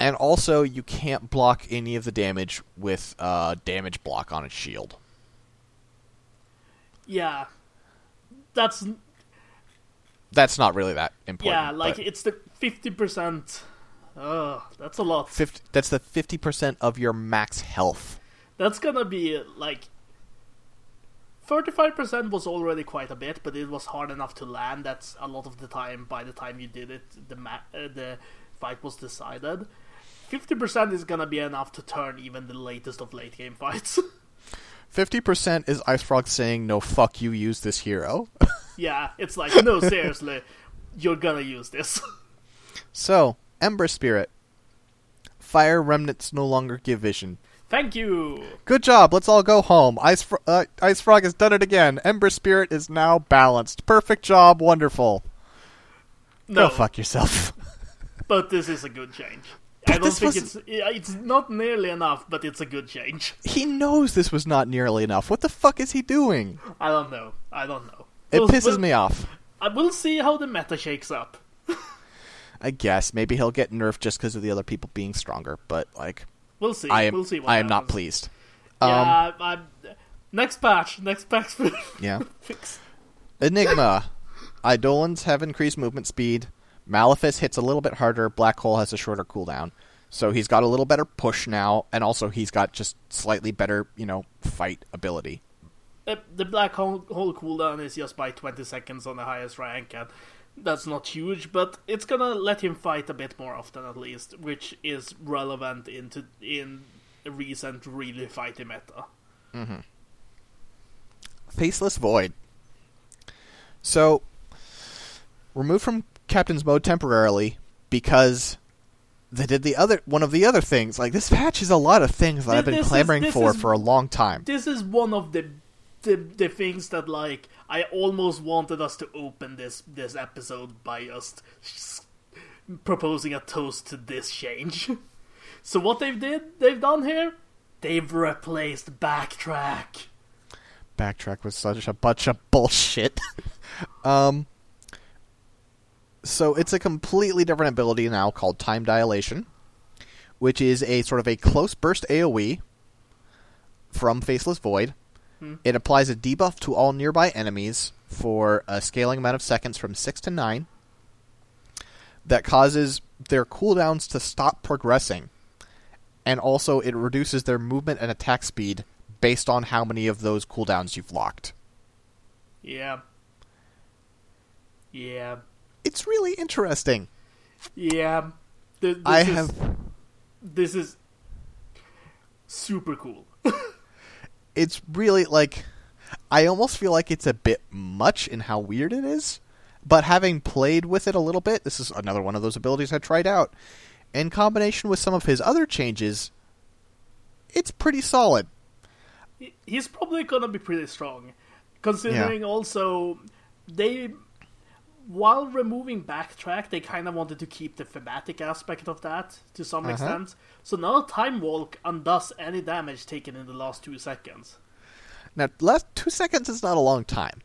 Speaker 1: And also, you can't block any of the damage with uh, damage block on its shield.
Speaker 2: Yeah, that's
Speaker 1: That's not really that important.
Speaker 2: yeah, like
Speaker 1: but
Speaker 2: it's the fifty percent. Oh, that's a lot.
Speaker 1: 50, that's the fifty percent of your max health.
Speaker 2: That's gonna be like. 35% was already quite a bit, but it was hard enough to land. That's a lot of the time. By the time you did it, the ma- uh, the fight was decided. 50% is gonna be enough to turn even the latest of late game fights.
Speaker 1: Fifty percent is IceFrog saying, "No, fuck you, use this hero."
Speaker 2: yeah, it's like, no, seriously, you're gonna use this.
Speaker 1: so, Ember Spirit, fire remnants no longer give vision.
Speaker 2: Thank you!
Speaker 1: Good job. Let's all go home. Ice, Fro- uh, IceFrog has done it again. Ember Spirit is now balanced. Perfect job. Wonderful.
Speaker 2: No,
Speaker 1: Go fuck yourself.
Speaker 2: but this is a good change.
Speaker 1: But
Speaker 2: I don't
Speaker 1: this
Speaker 2: think
Speaker 1: was-
Speaker 2: it's it's not nearly enough, but it's a good change.
Speaker 1: he knows this was not nearly enough. What the fuck is he doing?
Speaker 2: I don't know. I don't know.
Speaker 1: It
Speaker 2: We'll-
Speaker 1: pisses
Speaker 2: we'll-
Speaker 1: me off.
Speaker 2: I will see how the meta shakes up.
Speaker 1: I guess maybe he'll get nerfed just because of the other people being stronger, but like
Speaker 2: We'll see.
Speaker 1: I am,
Speaker 2: we'll see. What
Speaker 1: I am not pleased. Um,
Speaker 2: Yeah, I'm, next patch. Next patch.
Speaker 1: yeah.
Speaker 2: fix.
Speaker 1: Enigma. Eidolons have increased movement speed. Malefice hits a little bit harder. Black Hole has a shorter cooldown. So he's got a little better push now, and also he's got just slightly better, you know, fight ability.
Speaker 2: Uh, the black hole, hole cooldown is just by 20 seconds on the highest rank, and that's not huge, but it's gonna let him fight a bit more often at least, which is relevant into in recent really fighty meta. Mm-hmm.
Speaker 1: Faceless Void. So, removed from Captain's Mode temporarily because they did the other one of the other things. Like this patch is a lot of things that I've been
Speaker 2: This is-
Speaker 1: clamoring for
Speaker 2: is-
Speaker 1: for a long time.
Speaker 2: This is one of the the the things that like I almost wanted us to open this this episode by just proposing a toast to this change. so what they've did they've done here, they've replaced backtrack.
Speaker 1: backtrack was such a bunch of bullshit. um, so it's a completely different ability now called Time Dilation, which is a sort of a close burst AOE from Faceless Void. Mm-hmm. It applies a debuff to all nearby enemies for a scaling amount of seconds from 6 to 9 that causes their cooldowns to stop progressing. And also, it reduces their movement and attack speed based on how many of those cooldowns you've locked.
Speaker 2: Yeah. Yeah.
Speaker 1: It's really interesting.
Speaker 2: Yeah. Th- This
Speaker 1: I
Speaker 2: is,
Speaker 1: have.
Speaker 2: this is super cool.
Speaker 1: It's really like. I almost feel like it's a bit much in how weird it is. But having played with it a little bit, this is another one of those abilities I tried out. In combination with some of his other changes, it's pretty solid.
Speaker 2: He's probably gonna be pretty strong, considering also they, while removing backtrack, they kind of wanted to keep the thematic aspect of that to some
Speaker 1: Uh-huh.
Speaker 2: extent. So now time walk undoes any damage taken in the last two seconds,
Speaker 1: Now, last two seconds is not a long time.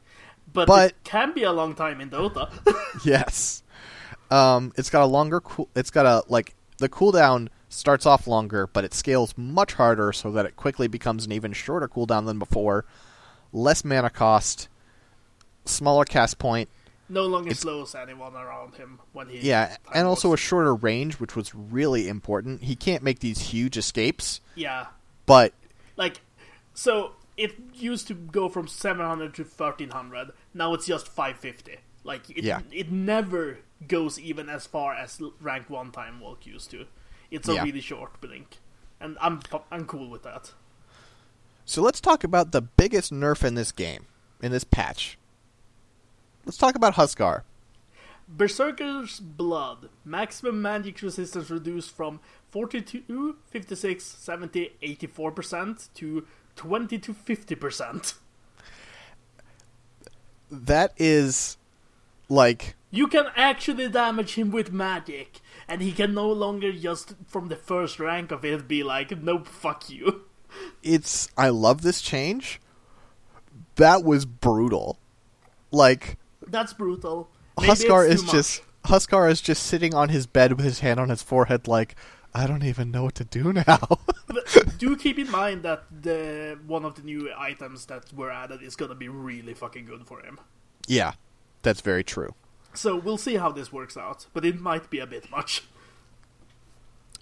Speaker 2: but,
Speaker 1: But-
Speaker 2: it can be a long time in Dota.
Speaker 1: Yes. Um, it's got a longer cool. It's got a like the cooldown starts off longer, but it scales much harder so that it quickly becomes an even shorter cooldown than before. Less mana cost, smaller cast point.
Speaker 2: No longer
Speaker 1: It's-
Speaker 2: slows anyone around him when he
Speaker 1: Yeah, and also a shorter range, which was really important. He can't make these huge escapes,
Speaker 2: yeah
Speaker 1: but
Speaker 2: like so it used to go from 700 to 1300 now it's just 550 like it,
Speaker 1: Yeah.
Speaker 2: it never goes even as far as rank 1 time walk used to it's a
Speaker 1: Yeah.
Speaker 2: really short blink and i'm i'm cool with that
Speaker 1: So let's talk about the biggest nerf in this game, in this patch. Let's talk about Huskar.
Speaker 2: berserker's blood maximum magic resistance reduced from 42 56 70 84% to 20 to 50%
Speaker 1: That is like
Speaker 2: You can actually damage him with magic, and he can no longer just from the first rank of it be like, nope, fuck you.
Speaker 1: it's I love this change. That was brutal. Like
Speaker 2: That's brutal. Maybe
Speaker 1: Huskar is
Speaker 2: too
Speaker 1: just Huskar is just sitting on his bed with his hand on his forehead like I don't even know what to do now.
Speaker 2: Do keep in mind that the one of the new items that were added is gonna be really fucking good for him.
Speaker 1: yeah, that's very true.
Speaker 2: So we'll see how this works out, but it might be a bit much.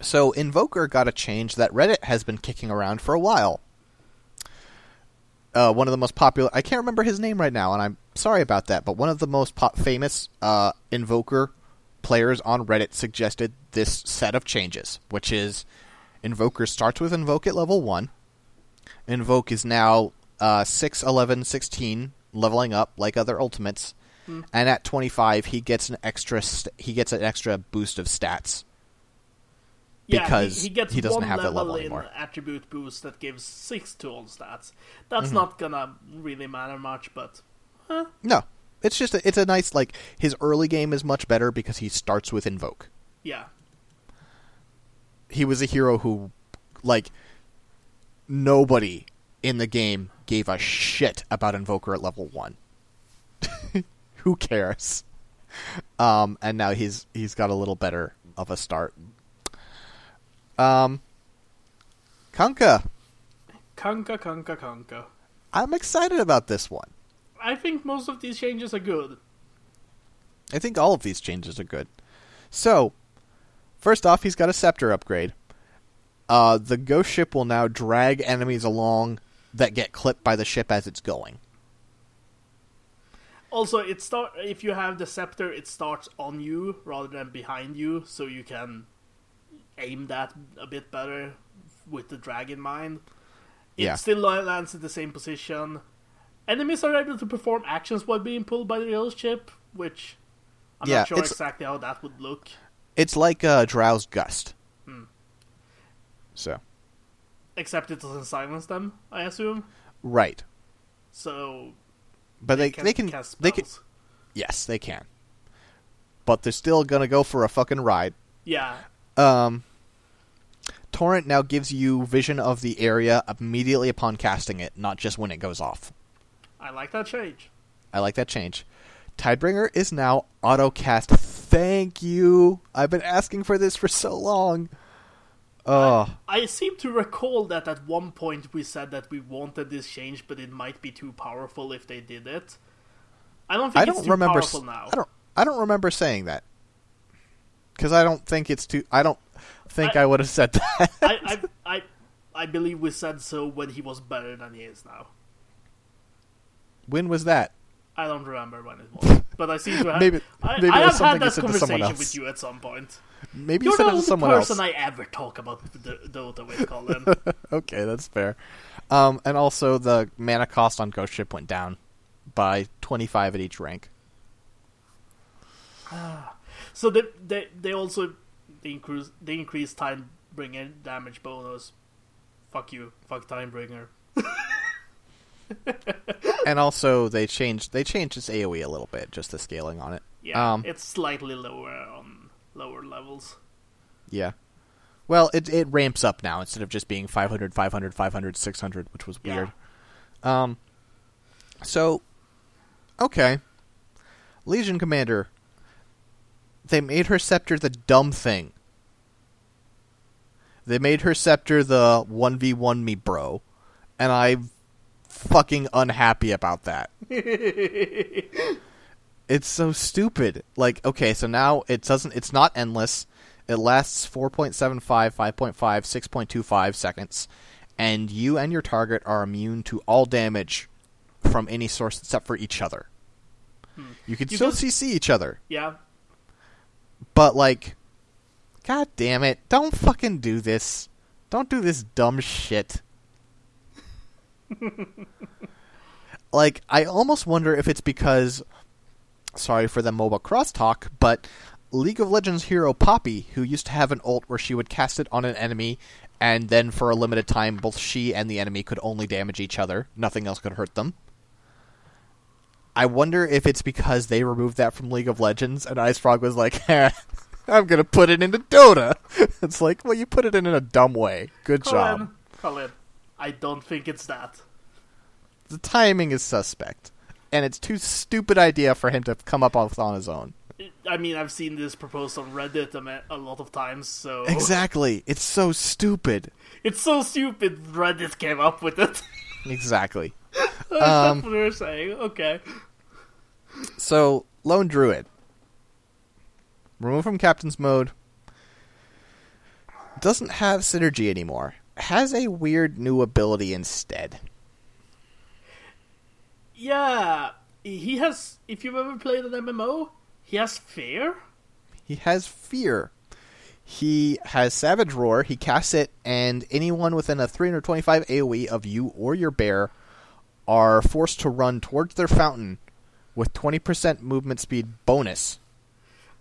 Speaker 1: So Invoker got a change that Reddit has been kicking around for a while. Uh, one of the most popular. I can't remember his name right now, and I'm sorry about that. But one of the most famous uh, Invoker players on Reddit suggested this set of changes, which is Invoker starts with Invoke at level one. Invoke is now uh, 6, 11, 16, leveling up like other ultimates, and at 25 he gets an extra st- he gets an extra boost of stats
Speaker 2: Yeah,
Speaker 1: Because
Speaker 2: he, he gets
Speaker 1: he doesn't
Speaker 2: one
Speaker 1: have that
Speaker 2: level
Speaker 1: level
Speaker 2: in
Speaker 1: anymore.
Speaker 2: attribute boost that gives six to all stats.
Speaker 1: Mm-hmm.
Speaker 2: That's not gonna really matter much, but
Speaker 1: No, it's just a, it's a nice like his early game is much better because he starts with invoke.
Speaker 2: yeah.
Speaker 1: He was a hero who, like, nobody in the game gave a shit about invoker at level one. who cares? Um, and now he's he's got a little better of a start. Um, Kunkka,
Speaker 2: Kunkka, Kunkka, Kunkka.
Speaker 1: I'm excited about this one.
Speaker 2: I think most of these changes are good.
Speaker 1: I think all of these changes are good. So, first off, he's got a scepter upgrade. Uh, the ghost ship will now drag enemies along that get clipped by the ship as it's going.
Speaker 2: Also, it start if you have the scepter, it starts on you rather than behind you, so you can aim that a bit better with the drag in mind. It
Speaker 1: Yeah.
Speaker 2: still lands in the same position. Enemies are able to perform actions while being pulled by the ghost ship, which I'm
Speaker 1: Yeah,
Speaker 2: not sure exactly how that would look.
Speaker 1: It's like uh, Drow's Gust. So,
Speaker 2: Except it doesn't silence them, I assume.
Speaker 1: right.
Speaker 2: So
Speaker 1: But they,
Speaker 2: can
Speaker 1: they can
Speaker 2: cast
Speaker 1: they can yes they can, but they're still gonna go for a fucking ride.
Speaker 2: Yeah,
Speaker 1: Um, Torrent now gives you vision of the area immediately upon casting it, not just when it goes off.
Speaker 2: I like that change.
Speaker 1: I like that change. Tidebringer is now auto-cast. Thank you. I've been asking for this for so long. Oh,
Speaker 2: I seem to recall that at one point we said that we wanted this change, but it might be too powerful if they did it. I don't think
Speaker 1: I don't
Speaker 2: too
Speaker 1: remember.
Speaker 2: powerful now.
Speaker 1: I don't. I don't remember saying that because I don't think it's too. I don't think
Speaker 2: I-
Speaker 1: I, would have said that.
Speaker 2: I, I, I, I believe we said so when he was better than he is now.
Speaker 1: When was that?
Speaker 2: I don't remember when it was, but I seem to have.
Speaker 1: Maybe-
Speaker 2: I,
Speaker 1: maybe
Speaker 2: I
Speaker 1: was
Speaker 2: have had
Speaker 1: you
Speaker 2: that
Speaker 1: said to someone
Speaker 2: conversation with you at some point.
Speaker 1: Maybe
Speaker 2: You're
Speaker 1: you
Speaker 2: the
Speaker 1: said it
Speaker 2: only person
Speaker 1: else.
Speaker 2: I ever talk about D- Dota with, Colin.
Speaker 1: okay, that's fair. Um, and also the mana cost on Ghost Ship went down by twenty five at each rank.
Speaker 2: so they, they, they also they increase they increase time bringer damage bonus. Fuck you, fuck Tidebringer.
Speaker 1: and also they changed they changed its AOE a little bit, just the scaling on it.
Speaker 2: Yeah,
Speaker 1: Um,
Speaker 2: it's slightly lower on lower levels.
Speaker 1: Yeah. Well, it it ramps up now instead of just being 500, 500, 500, 600, which was
Speaker 2: Yeah.
Speaker 1: weird. Um so okay. Legion Commander they made her scepter the dumb thing. They made her scepter the 1v1 me bro. And I'm fucking unhappy about that. It's so stupid. Like, okay, so now it doesn't. It's not endless. It lasts 4.75, 5.5, 6.25 seconds, and you and your target are immune to all damage from any source except for each other. Hmm. You can
Speaker 2: You
Speaker 1: still
Speaker 2: can-
Speaker 1: CC each other,
Speaker 2: Yeah,
Speaker 1: but like, god damn it! Don't fucking do this. Don't do this dumb shit. like, I almost wonder if it's because sorry for the mobile crosstalk, but League of Legends hero Poppy, who used to have an ult where she would cast it on an enemy, and then for a limited time, both she and the enemy could only damage each other. Nothing else could hurt them. I wonder if it's because they removed that from League of Legends, and IceFrog was like, "Eh, I'm gonna put it into Dota. it's like, well, you put it in in a dumb way. Good job.
Speaker 2: Colin, I don't think it's that.
Speaker 1: The timing is suspect, and it's too stupid idea for him to come up with on his own.
Speaker 2: I mean, I've seen this proposed on Reddit a, a lot of times, so
Speaker 1: Exactly. It's so stupid.
Speaker 2: it's so stupid. Reddit came up with it.
Speaker 1: Exactly.
Speaker 2: That's
Speaker 1: Um,
Speaker 2: what they're saying. Okay.
Speaker 1: So, Lone Druid. Removed from Captain's mode. Doesn't have synergy anymore. Has a weird new ability instead.
Speaker 2: Yeah, he has. If you've ever played an MMO, he has fear.
Speaker 1: He has fear. He has Savage Roar. He casts it, and anyone within a 325 AoE of you or your bear are forced to run towards their fountain with 20% movement speed bonus.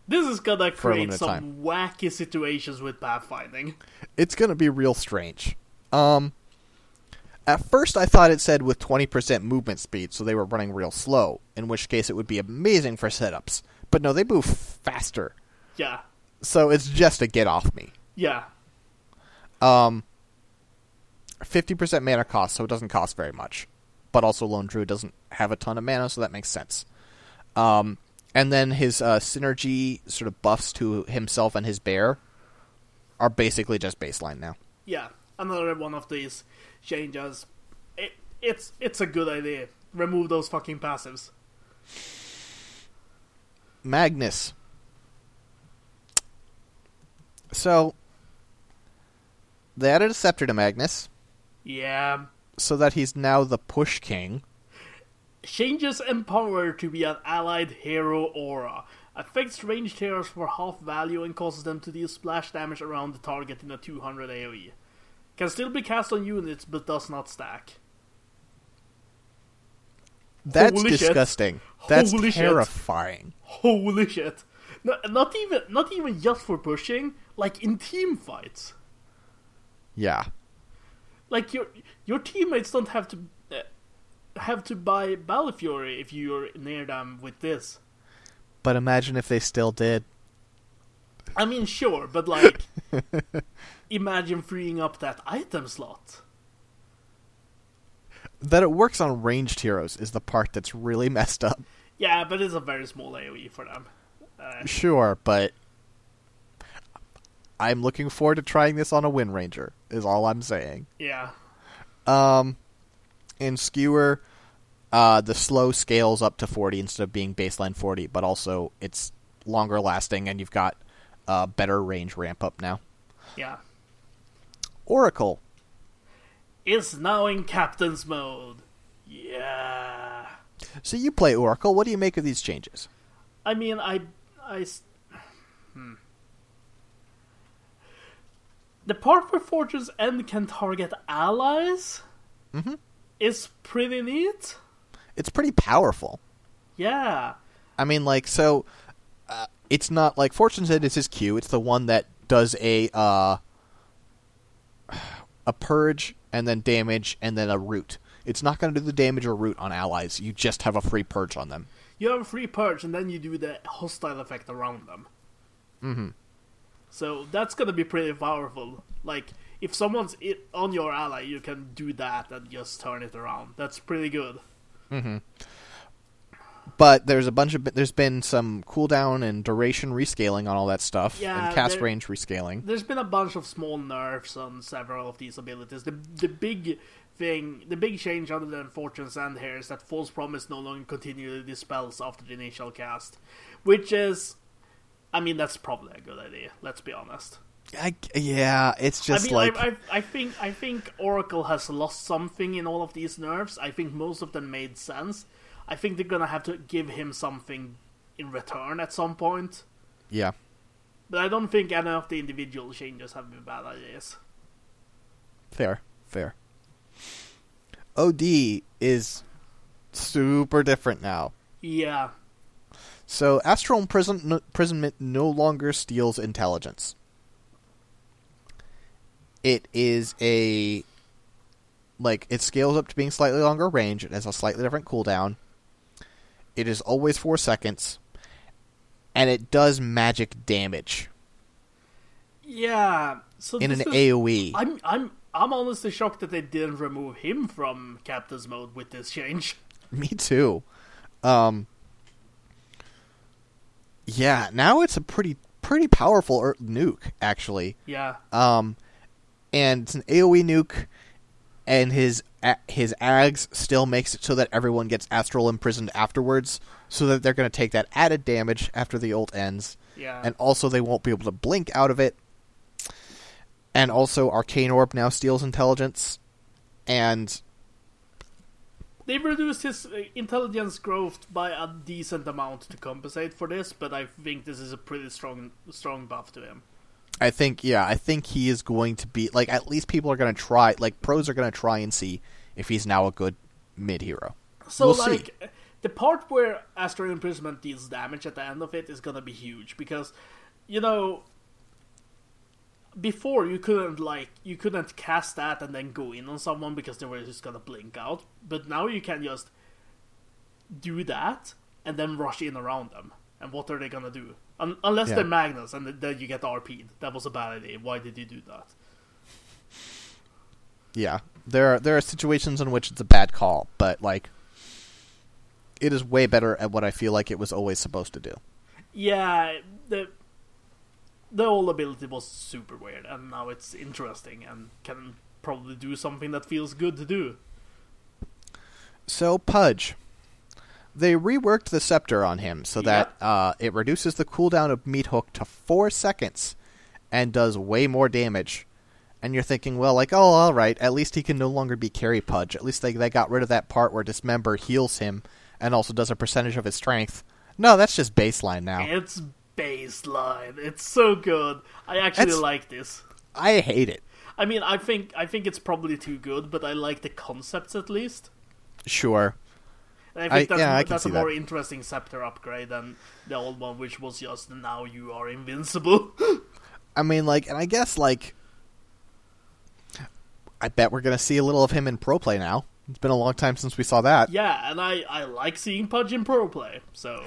Speaker 2: This is gonna create some
Speaker 1: time.
Speaker 2: wacky situations with pathfinding.
Speaker 1: It's going to be real strange. Um, at first, I thought it said with 20% movement speed, so they were running real slow, in which case it would be amazing for setups. But no, they move faster.
Speaker 2: Yeah,
Speaker 1: So it's just a get off me.
Speaker 2: yeah,
Speaker 1: Um, 50% mana cost, so it doesn't cost very much. But also, Lone Druid doesn't have a ton of mana, so that makes sense. Um, and then his uh, synergy sort of buffs to himself and his bear are basically just baseline now.
Speaker 2: yeah. Another one of these changes. It, it's it's a good idea. Remove those fucking passives.
Speaker 1: Magnus. So, they added a scepter to Magnus,
Speaker 2: Yeah.
Speaker 1: so that he's now the push king.
Speaker 2: Changes empower to be an allied hero aura. Affects ranged heroes for half value and causes them to deal splash damage around the target in a 200 AoE. Can still be cast on units but does not stack.
Speaker 1: That's
Speaker 2: Holy shit.
Speaker 1: disgusting. That's
Speaker 2: Holy shit.
Speaker 1: terrifying.
Speaker 2: Holy shit! No, not even not even just for pushing, like in team fights.
Speaker 1: Yeah.
Speaker 2: Like your your teammates don't have to have to buy Fury if you're near them with this.
Speaker 1: But imagine if they still did.
Speaker 2: I mean, sure, but like, imagine freeing up that item slot.
Speaker 1: That it works on ranged heroes is the part that's really messed up.
Speaker 2: Yeah, but it's a very small AOE for them. Uh,
Speaker 1: Sure, but I'm looking forward to trying this on a Wind Ranger. Is all I'm saying.
Speaker 2: yeah,
Speaker 1: Um, in Skewer, uh, the slow scales up to 40 instead of being baseline 40, but also it's longer lasting, and you've got uh, better range ramp up now.
Speaker 2: yeah.
Speaker 1: Oracle.
Speaker 2: Is now in captain's mode. Yeah.
Speaker 1: So you play Oracle. What do you make of these changes?
Speaker 2: I mean, I, hmm. The part where Fortune's End can target allies
Speaker 1: Mhm.
Speaker 2: Is pretty neat.
Speaker 1: It's pretty powerful.
Speaker 2: Yeah.
Speaker 1: I mean, like, so uh, it's not like Fortune's End is his Q. It's the one that does a uh, a purge and then damage and then a root. It's not going to do the damage or root on allies. You just have a free purge on them.
Speaker 2: You have a free purge, and then you do the hostile effect around them.
Speaker 1: Mm-hmm.
Speaker 2: So that's gonna be pretty powerful. Like, if someone's on your ally, you can do that and just turn it around. That's pretty good. Mm-hmm.
Speaker 1: But there's a bunch of there's been some cooldown and duration rescaling on all that stuff
Speaker 2: Yeah,
Speaker 1: and cast
Speaker 2: there-
Speaker 1: range rescaling.
Speaker 2: There's been a bunch of small nerfs on several of these abilities. The the big thing, the big change other than Fortune's End here is that False Promise no longer continually dispels after the initial cast, which is, I mean, that's probably a good idea. Let's be honest.
Speaker 1: I, yeah, it's just
Speaker 2: I mean,
Speaker 1: like
Speaker 2: I, I, I think I think Oracle has lost something in all of these nerfs. I think most of them made sense. I think they're gonna have to give him something in return at some point.
Speaker 1: yeah.
Speaker 2: But I don't think any of the individual changes have been bad ideas.
Speaker 1: Fair, fair. OD is super different now.
Speaker 2: Yeah,
Speaker 1: So astral imprison- imprisonment no longer steals intelligence. It is a like it scales up to being slightly longer range. It has a slightly different cooldown. It is always four seconds, and it does magic damage
Speaker 2: yeah. So
Speaker 1: in an AOE.
Speaker 2: I'm I'm I'm honestly shocked that they didn't remove him from Captain's mode with this change.
Speaker 1: Me too. Um, Yeah, now it's a pretty pretty powerful er- nuke actually.
Speaker 2: Yeah.
Speaker 1: Um, and it's an AOE nuke, and his his aghs still makes it so that everyone gets astral imprisoned afterwards, so that they're going to take that added damage after the ult ends,
Speaker 2: Yeah.
Speaker 1: and also they won't be able to blink out of it. And also, Arcane Orb now steals intelligence, and
Speaker 2: They've reduced his uh, intelligence growth by a decent amount to compensate for this, but I think this is a pretty strong strong buff to him.
Speaker 1: I think yeah, I think he is going to be like at least people are going to try, like pros are going to try and see if he's now a good mid hero.
Speaker 2: So
Speaker 1: We'll see.
Speaker 2: like the part where Astral Imprisonment deals damage at the end of it is gonna be huge because you know before you couldn't like you couldn't cast that and then go in on someone because they were just gonna blink out. But now you can just do that and then rush in around them. And what are they gonna do? Un- unless
Speaker 1: Yeah.
Speaker 2: they're Magnus and then you get RP'd. That was a bad idea. Why did you do that?
Speaker 1: Yeah, there are there are situations in which it's a bad call, but like it is way better at what I feel like it was always supposed to do.
Speaker 2: Yeah, the the old ability was super weird, and now it's interesting and can probably do something that feels good to do.
Speaker 1: So Pudge, they reworked the scepter on him so that uh, it reduces the cooldown of Meat Hook to four seconds and does way more damage. And you're thinking, well, like, oh, all right, at least he can no longer be carry Pudge. At least they they got rid of that part where Dismember heals him and also does a percentage of his strength. No, that's just baseline now.
Speaker 2: It's baseline. It's so good. I actually
Speaker 1: That's-
Speaker 2: like this.
Speaker 1: I hate it.
Speaker 2: I mean, I think I think it's probably too good, but I like the concepts at least.
Speaker 1: Sure.
Speaker 2: And I
Speaker 1: I-
Speaker 2: that's,
Speaker 1: yeah, I
Speaker 2: that's a
Speaker 1: see that.
Speaker 2: more interesting scepter upgrade than the old one, which was just now you are invincible.
Speaker 1: I mean, like, and I guess, like, I bet we're going to see a little of him in pro play now. It's been a long time since we saw that.
Speaker 2: yeah, and I, I like seeing Pudge in pro play. So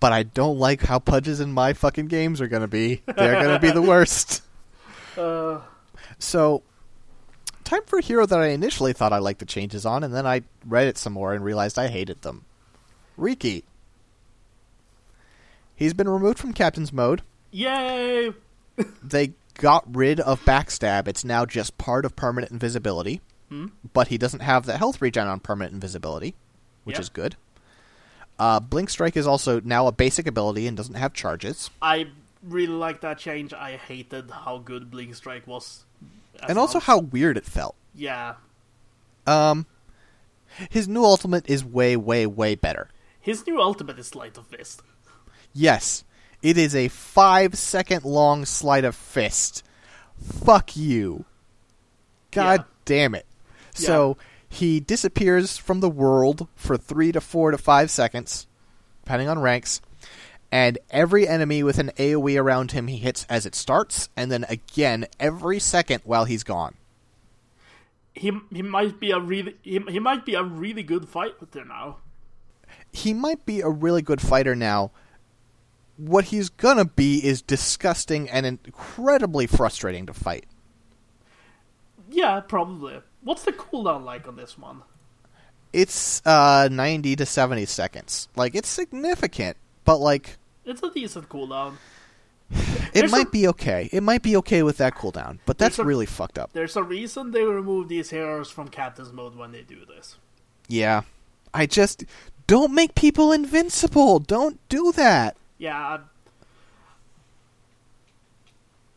Speaker 1: But I don't like how Pudges in my fucking games are going to be. They're going to be the worst.
Speaker 2: uh,
Speaker 1: So, time for a hero that I initially thought I liked the changes on, and then I read it some more and realized I hated them. Riki. He's been removed from Captain's Mode.
Speaker 2: yay!
Speaker 1: they got rid of backstab. It's now just part of permanent invisibility.
Speaker 2: Hmm?
Speaker 1: But he doesn't have the health regen on permanent invisibility, which
Speaker 2: Yep.
Speaker 1: is good. Uh, Blink Strike is also now a basic ability and doesn't have charges.
Speaker 2: I really like that change. I hated how good Blink Strike was.
Speaker 1: And also how weird it felt.
Speaker 2: yeah,
Speaker 1: Um, his new ultimate is way, way, way better.
Speaker 2: his new ultimate is Sleight of Fist.
Speaker 1: Yes, it is a five second long sleight of fist. Fuck you. God
Speaker 2: Yeah.
Speaker 1: damn it. So he disappears from the world for three to four to five seconds, depending on ranks, and every enemy with an AoE around him he hits as it starts, and then again every second while he's gone.
Speaker 2: He he might be a really he, he might be a really good fighter now.
Speaker 1: he might be a really good fighter now. What he's gonna be is disgusting and incredibly frustrating to fight.
Speaker 2: Yeah, probably. What's the cooldown like on this one?
Speaker 1: It's uh 90 to 70 seconds. Like it's significant, but like
Speaker 2: It's a decent cooldown.
Speaker 1: it
Speaker 2: There's
Speaker 1: might
Speaker 2: a-
Speaker 1: be okay. It might be okay with that cooldown, but that's
Speaker 2: a-
Speaker 1: really fucked up.
Speaker 2: There's a reason they remove these heroes from Captain's mode when they do this.
Speaker 1: Yeah. I just don't make people invincible. Don't do that.
Speaker 2: Yeah,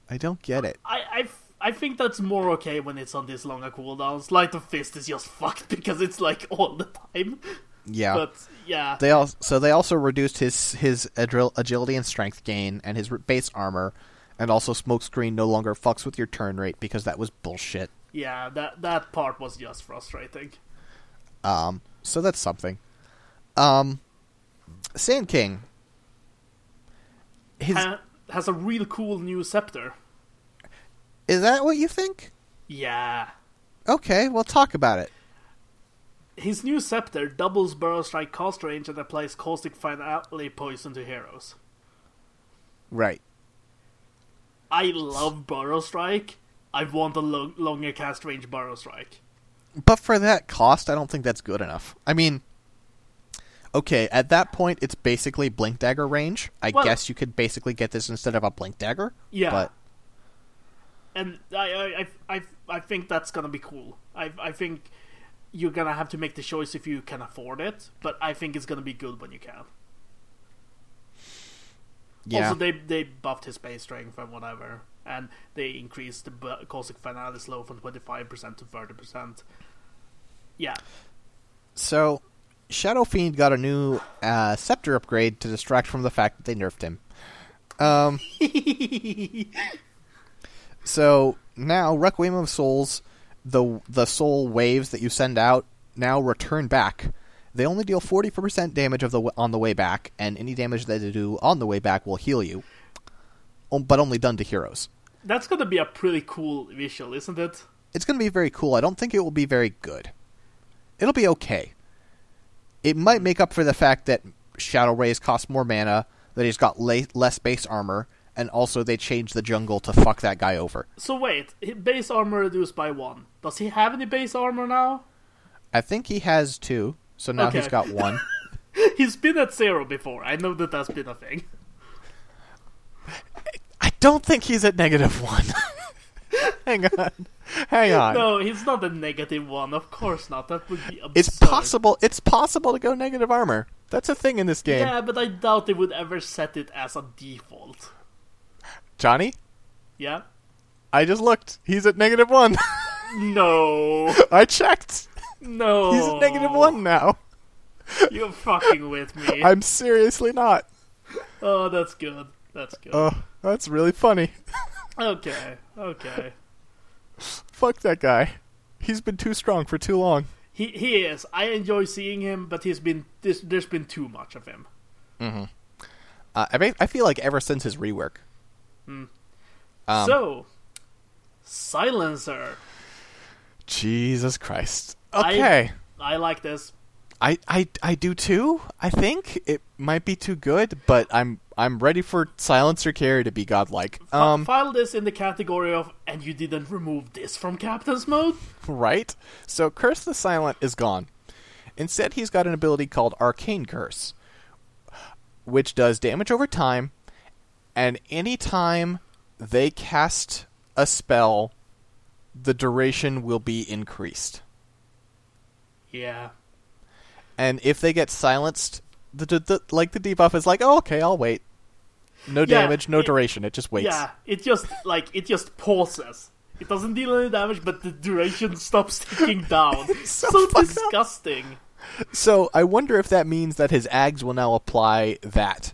Speaker 1: I don't get it.
Speaker 2: I, I, I think that's more okay when it's on this longer cooldowns. Light of Fist is just fucked because it's like all the time.
Speaker 1: Yeah.
Speaker 2: But yeah,
Speaker 1: They also so they also reduced his his agil- agility and strength gain and his base armor, and also smokescreen no longer fucks with your turn rate because that was bullshit.
Speaker 2: yeah, that that part was just frustrating.
Speaker 1: Um, so that's something. Um, Sand King. His,
Speaker 2: Ha- has a real cool new scepter.
Speaker 1: is that what you think?
Speaker 2: Yeah.
Speaker 1: Okay, well talk about it.
Speaker 2: His new scepter doubles Burrow Strike cost range and applies caustic finale poison to heroes.
Speaker 1: Right.
Speaker 2: I love Burrow Strike. I want a lo- longer cast range Burrow Strike.
Speaker 1: But for that cost, I don't think that's good enough. I mean, Okay, at that point, it's basically Blink Dagger range. I
Speaker 2: Well-
Speaker 1: guess you could basically get this instead of a Blink Dagger.
Speaker 2: Yeah.
Speaker 1: But
Speaker 2: and I, I, I, I, I think that's gonna be cool. I, I think you're gonna have to make the choice if you can afford it, but I think it's gonna be good when you can.
Speaker 1: yeah,
Speaker 2: Also, they they buffed his base strength and whatever, and they increased the bu- caustic finale slow from twenty five percent to thirty percent. Yeah,
Speaker 1: so Shadow Fiend got a new uh, scepter upgrade to distract from the fact that they nerfed him. Um, so now Requiem of Souls, the the soul waves that you send out now return back. They only deal forty percent damage of the on the way back, and any damage that they do on the way back will heal you, Um, but only done to heroes.
Speaker 2: that's gonna be a pretty cool visual, isn't it?
Speaker 1: It's going to be very cool. I don't think it will be very good. It'll be okay. It might make up for the fact that Shadow Raze cost more mana, that he's got la- less base armor, and also they changed the jungle to fuck that guy over.
Speaker 2: So wait, base armor reduced by one. Does he have any base armor now?
Speaker 1: I think he has two, so now
Speaker 2: Okay.
Speaker 1: he's got one.
Speaker 2: He's been at zero before. I know that that's been a thing.
Speaker 1: I don't think he's at negative one. Hang on. Hang on.
Speaker 2: No, he's not a negative one. Of course not. That would be absurd.
Speaker 1: It's possible it's possible to go negative armor. That's a thing in this game.
Speaker 2: Yeah, but I doubt they would ever set it as a default.
Speaker 1: Johnny,
Speaker 2: Yeah.
Speaker 1: I just looked. He's at negative one.
Speaker 2: No.
Speaker 1: I checked.
Speaker 2: No.
Speaker 1: He's at negative one now.
Speaker 2: You're fucking with me.
Speaker 1: I'm seriously not.
Speaker 2: Oh, that's good. That's good.
Speaker 1: Oh, that's really funny.
Speaker 2: okay. Okay.
Speaker 1: Fuck that guy. He's been too strong for too long.
Speaker 2: He he is. I enjoy seeing him, but he's been this, there's been too much of him. Mm-hmm.
Speaker 1: Uh, I mean, I feel like ever since his rework. Um,
Speaker 2: so, silencer.
Speaker 1: Jesus Christ. Okay.
Speaker 2: I like this.
Speaker 1: I, I, I do too. I think it might be too good, but I'm I'm ready for Silencer Carry to be godlike. Um,
Speaker 2: file this in the category of and you didn't remove this from captain's mode.
Speaker 1: right? So Curse the Silent is gone. Instead, he's got an ability called Arcane Curse, which does damage over time, and anytime they cast a spell, the duration will be increased.
Speaker 2: Yeah.
Speaker 1: And if they get silenced, the, the, the like the debuff is like, oh, okay, I'll wait. No
Speaker 2: Yeah,
Speaker 1: damage, no
Speaker 2: it-
Speaker 1: duration. It just waits.
Speaker 2: Yeah, it just like it just pauses. It doesn't deal any damage, but the duration stops ticking down.
Speaker 1: so
Speaker 2: so
Speaker 1: fucked up.
Speaker 2: disgusting.
Speaker 1: So I wonder if that means that his aghs will now apply that.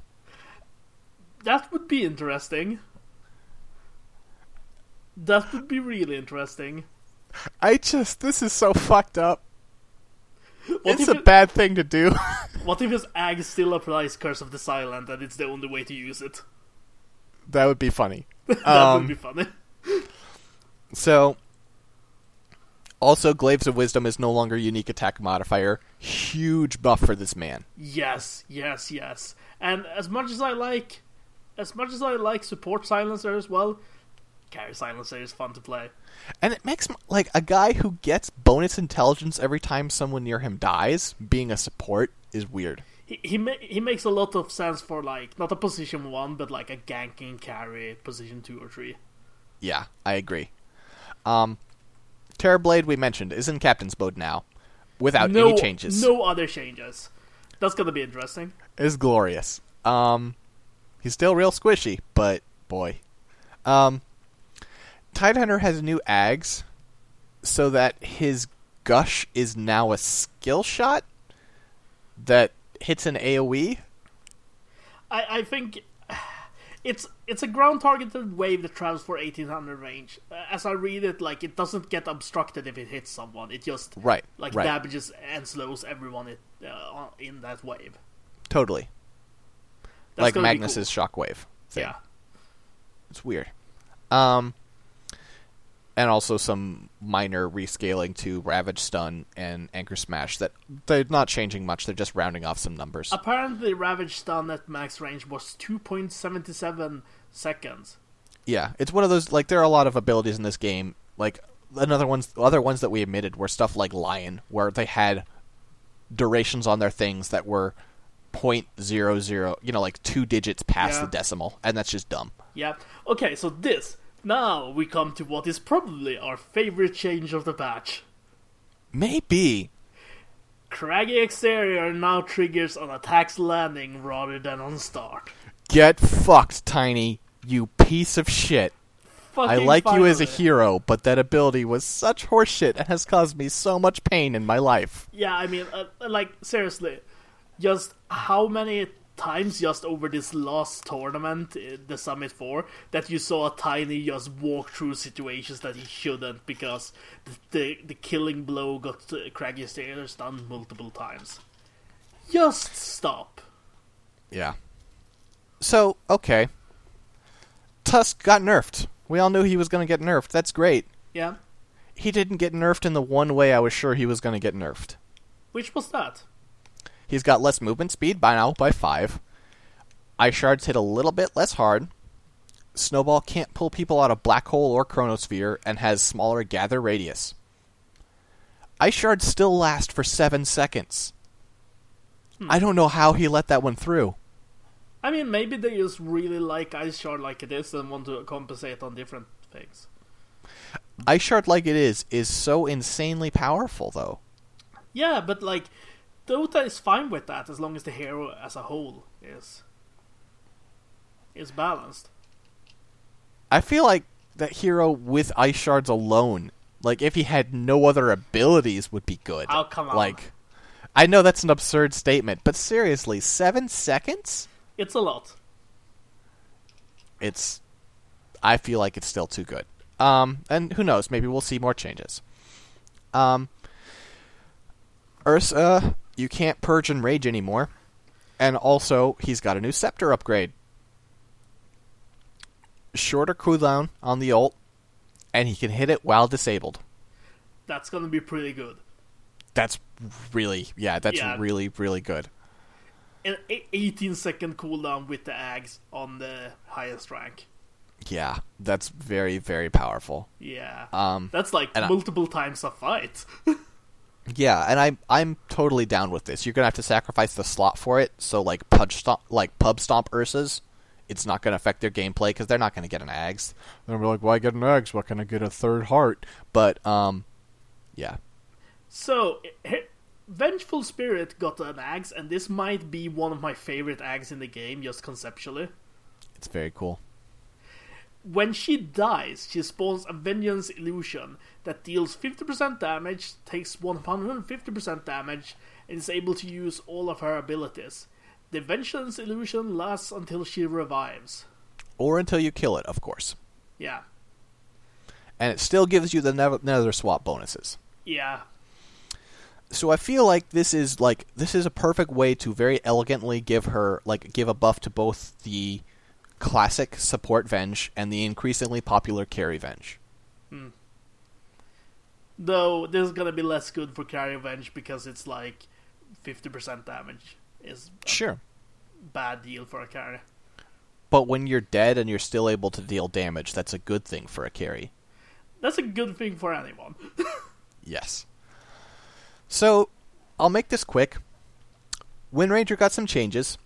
Speaker 2: That would be interesting. That would be really interesting.
Speaker 1: I just this is so fucked up.
Speaker 2: What
Speaker 1: it's a
Speaker 2: it-
Speaker 1: bad thing to do.
Speaker 2: What if his ag still applies Curse of the Silent and it's the only way to use it?
Speaker 1: that would be funny.
Speaker 2: that
Speaker 1: Um,
Speaker 2: would be funny.
Speaker 1: So also Glaives of Wisdom is no longer unique attack modifier. Huge buff for this man.
Speaker 2: Yes, yes, yes. And as much as I like, as much as I like support silencer as well, carry silencer is fun to play.
Speaker 1: And it makes like a guy who gets bonus intelligence every time someone near him dies, being a support is weird.
Speaker 2: He he, ma- he makes a lot of sense for like not a position one, but like a ganking carry position two or three.
Speaker 1: Yeah, I agree. Um, Terrorblade we mentioned is in captain's mode now, without
Speaker 2: no
Speaker 1: any changes.
Speaker 2: No other changes. That's gonna be interesting.
Speaker 1: is glorious. Um, he's still real squishy, but boy. Um, Tidehunter has new ags, so that his gush is now a skill shot that hits an AOE.
Speaker 2: I I think. It's it's a ground targeted wave that travels for eighteen hundred range. Uh, As I read it, like it doesn't get obstructed if it hits someone. It just
Speaker 1: Right,
Speaker 2: like
Speaker 1: right.
Speaker 2: damages and slows everyone it, uh, in that wave.
Speaker 1: Totally, like Magnus's shockwave.
Speaker 2: cool. Yeah,
Speaker 1: It's weird. Um, and also some minor rescaling to Ravage Stun and Anchor Smash that they're not changing much. They're just rounding off some numbers.
Speaker 2: apparently Ravage stun at max range was two point seventy seven seconds.
Speaker 1: Yeah, it's one of those like there are a lot of abilities in this game. Like another ones, other ones that we admitted were stuff like Lion, where they had durations on their things that were point zero zero, you know, like two digits past
Speaker 2: Yeah.
Speaker 1: the decimal, and that's just dumb.
Speaker 2: Yeah. Okay, so this. Now we come to what is probably our favorite change of the patch.
Speaker 1: Maybe.
Speaker 2: Craggy exterior now triggers on attacks landing rather than on start.
Speaker 1: Get fucked, Tiny. You piece of shit. I
Speaker 2: Fucking
Speaker 1: like you as a hero, but that ability was such horseshit and has caused me so much pain in my life.
Speaker 2: Yeah, I mean, uh, like seriously, just how many times just over this last tournament, uh, the Summit Four, that you saw a Tiny just walk through situations that he shouldn't because the the, the killing blow got Craggy Stairs done multiple times. Just stop.
Speaker 1: Yeah. So, okay. Tusk got nerfed. We all knew he was going to get nerfed. That's great.
Speaker 2: Yeah,
Speaker 1: He didn't get nerfed in the one way I was sure he was going to get nerfed.
Speaker 2: which was that?
Speaker 1: He's got less movement speed by now by 5. Ice shards hit a little bit less hard. Snowball can't pull people out of black hole or chronosphere and has smaller gather radius. Ice shards still last for 7 seconds. Hmm. I don't know how he let that one through.
Speaker 2: I mean, maybe they just really like Ice Shard like it is and want to compensate on different things.
Speaker 1: Ice Shard like it is is so insanely powerful though.
Speaker 2: Yeah, but like, Dota is fine with that as long as the hero as a whole is is balanced.
Speaker 1: I feel like that hero with Ice Shards alone, like if he had no other abilities would be good.
Speaker 2: Oh, come on.
Speaker 1: Like I know that's an absurd statement, but seriously, 7 seconds?
Speaker 2: It's a lot.
Speaker 1: It's I feel like it's still too good. Um and who knows, maybe we'll see more changes. Um Ursa, you can't purge Enrage anymore. And also, he's got a new scepter upgrade. Shorter cooldown on the ult, and he can hit it while disabled.
Speaker 2: That's gonna be pretty good.
Speaker 1: That's really, yeah, that's
Speaker 2: Yeah.
Speaker 1: really, really good.
Speaker 2: An 18 second cooldown with the Aghs on the highest rank.
Speaker 1: Yeah, that's very, very powerful.
Speaker 2: Yeah.
Speaker 1: Um,
Speaker 2: That's like
Speaker 1: and I-
Speaker 2: multiple times a fight.
Speaker 1: Yeah, and I'm I'm totally down with this. You're gonna have to sacrifice the slot for it. So like pub stomp, like pub stomp Ursas, it's not gonna affect their gameplay because they're not gonna get an Aghs. They're gonna be like, why get an Aghs? Why can I get a third heart? But um, yeah,
Speaker 2: So, Vengeful Spirit got an Aghs, and this might be one of my favorite Aghs in the game, just conceptually.
Speaker 1: it's very cool.
Speaker 2: When she dies, she spawns a Vengeance Illusion that deals 50% damage, takes 150% damage, and is able to use all of her abilities. The Vengeance Illusion lasts until she revives.
Speaker 1: Or until you kill it, of course.
Speaker 2: Yeah.
Speaker 1: And it still gives you the nether, nether swap bonuses.
Speaker 2: Yeah.
Speaker 1: So I feel like this is like this is a perfect way to very elegantly give her like give a buff to both the classic support Venge and the increasingly popular carry Venge. Hmm.
Speaker 2: Though this is gonna be less good for Carry Venge because it's like 50% damage is a
Speaker 1: Sure.
Speaker 2: bad deal for a carry.
Speaker 1: But when you're dead and you're still able to deal damage, that's a good thing for a carry.
Speaker 2: That's a good thing for anyone.
Speaker 1: Yes. So, I'll make this quick. Wind Ranger got some changes.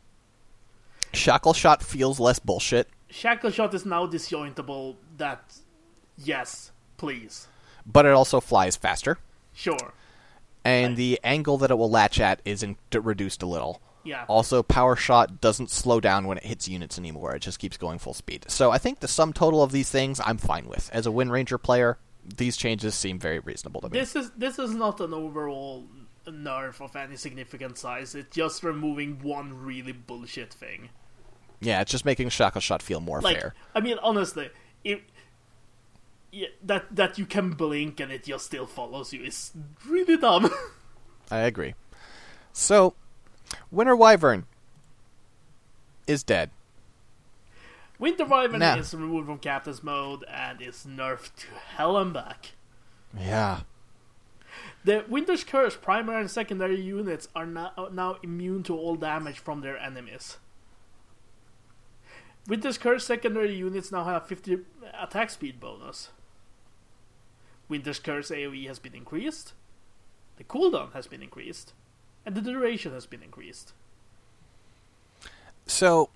Speaker 1: Shackle Shot feels less bullshit,
Speaker 2: Shackle Shot is now disjointable. That, yes, please.
Speaker 1: but it also flies faster.
Speaker 2: Sure.
Speaker 1: And
Speaker 2: Right.
Speaker 1: the angle that it will latch at is in- reduced a little.
Speaker 2: Yeah.
Speaker 1: Also, Power Shot doesn't slow down when it hits units anymore. It just keeps going full speed. So I think the sum total of these things I'm fine with. As a Wind Ranger player, these changes seem very reasonable to me.
Speaker 2: This is this is not an overall nerf of any significant size. It's just removing one really bullshit thing.
Speaker 1: Yeah, it's just making Shackle Shot feel more
Speaker 2: Like,
Speaker 1: fair.
Speaker 2: I mean, honestly, if yeah, that that you can blink and it just still follows you is really dumb.
Speaker 1: I agree. So, Winter Wyvern is dead.
Speaker 2: Winter Wyvern
Speaker 1: Nah.
Speaker 2: is removed from Captain's mode and is nerfed to hell and back.
Speaker 1: Yeah.
Speaker 2: The Winter's Curse primary and secondary units are now, now immune to all damage from their enemies. Winter's Curse secondary units now have 50 attack speed bonus. Winter's Curse AoE has been increased. The cooldown has been increased. and the duration has been increased.
Speaker 1: So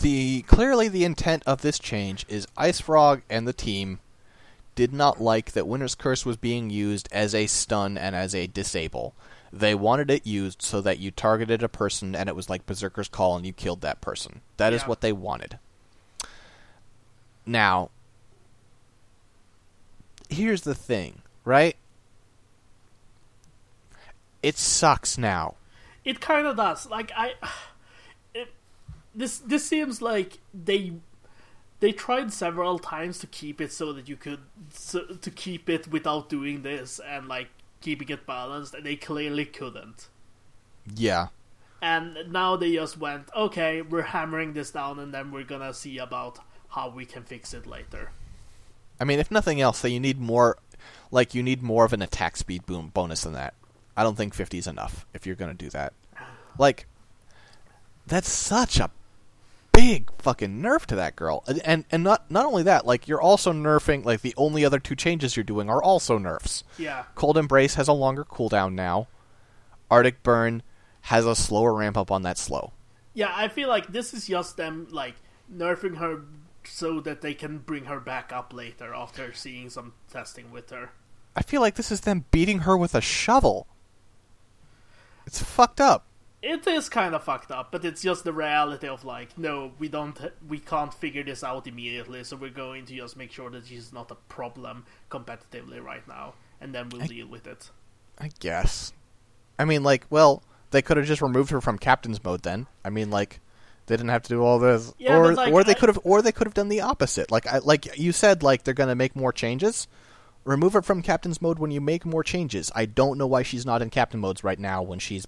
Speaker 1: the clearly the intent of this change is IceFrog and the team did not like that Winter's Curse was being used as a stun and as a disable. They wanted it used so that you targeted a person and it was like Berserker's Call and you killed that person. That is
Speaker 2: Yeah.
Speaker 1: what they wanted. Now, here's the thing, right? It sucks now.
Speaker 2: It kind of does. Like I, it, this this seems like they they tried several times to keep it so that you could so, to keep it without doing this and like keeping it balanced, and they clearly couldn't.
Speaker 1: Yeah.
Speaker 2: And now they just went, okay, we're hammering this down, and then we're gonna see about how we can fix it later.
Speaker 1: I mean, if nothing else, then you need more, like you need more of an attack speed boom bonus than that. I don't think 50 is enough if you're going to do that. Like, that's such a big fucking nerf to that girl, and and, and not not only that, like you're also nerfing like the only other two changes you're doing are also nerfs.
Speaker 2: Yeah,
Speaker 1: Cold Embrace has a longer cooldown now. Arctic Burn has a slower ramp up on that slow.
Speaker 2: yeah. I feel like this is just them like nerfing her so that they can bring her back up later after seeing some testing with her.
Speaker 1: I feel like this is them beating her with a shovel. It's fucked up.
Speaker 2: It is kind of fucked up, but it's just the reality of like, no, we don't, we can't figure this out immediately, so we're going to just make sure that she's not a problem competitively right now, and then we'll
Speaker 1: I-
Speaker 2: deal with it.
Speaker 1: I guess. I mean, like, well, they could have just removed her from captain's mode then. I mean, like, they didn't have to do all this,
Speaker 2: Yeah,
Speaker 1: or
Speaker 2: like,
Speaker 1: or they could have, or they could have done the opposite. Like, I, like you said, like they're gonna make more changes. Remove her from captain's mode when you make more changes. I don't know why she's not in captain modes right now when she's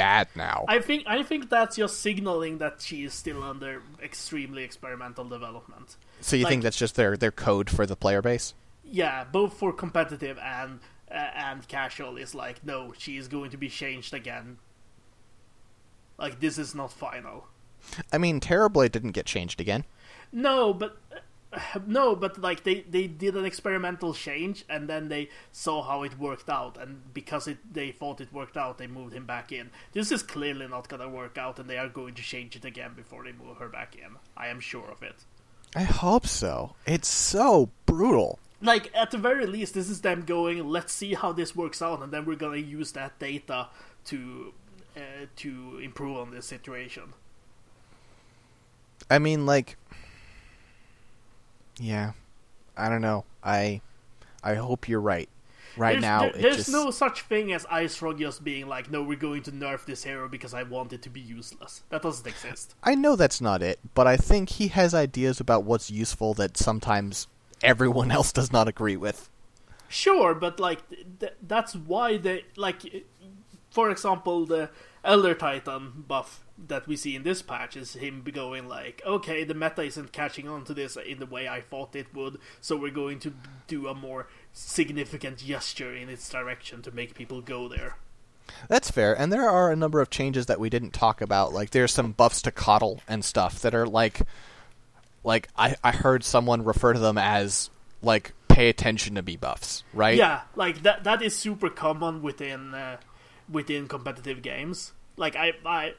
Speaker 1: bad now.
Speaker 2: I think, I think that's just signaling that she is still under extremely experimental development.
Speaker 1: so you
Speaker 2: like-
Speaker 1: think that's just their their code for the player base?
Speaker 2: Yeah, both for competitive and uh, and casual is like, no, she is going to be changed again. Like this is not final.
Speaker 1: I mean, Terrorblade didn't get changed again.
Speaker 2: No, but no, but like they they did an experimental change and then they saw how it worked out and because it they thought it worked out, they moved him back in. This is clearly not going to work out and they are going to change it again before they move her back in. I am sure of it.
Speaker 1: I hope so. It's so brutal.
Speaker 2: Like at the very least this is them going, let's see how this works out and then we're going to use that data to uh, to improve on this situation.
Speaker 1: I mean, like, yeah, I don't know. I, I hope you're right. Right
Speaker 2: there's,
Speaker 1: now,
Speaker 2: there- there's
Speaker 1: just
Speaker 2: no such thing as IceFrog just being like, no, we're going to nerf this hero because I want it to be useless. That doesn't exist.
Speaker 1: I know that's not it, but I think he has ideas about what's useful that sometimes everyone else does not agree with.
Speaker 2: Sure, but like th- th- that's why they like, for example, the Elder Titan buff that we see in this patch is him going like, okay, the meta isn't catching on to this in the way I thought it would, so we're going to do a more significant gesture in its direction to make people go there.
Speaker 1: That's fair, and there are a number of changes that we didn't talk about. Like there's some buffs to KotL and stuff that are like, like I I heard someone refer to them as like pay attention to me buffs, right?
Speaker 2: Yeah, like that that is super common within uh, within competitive games. Like I I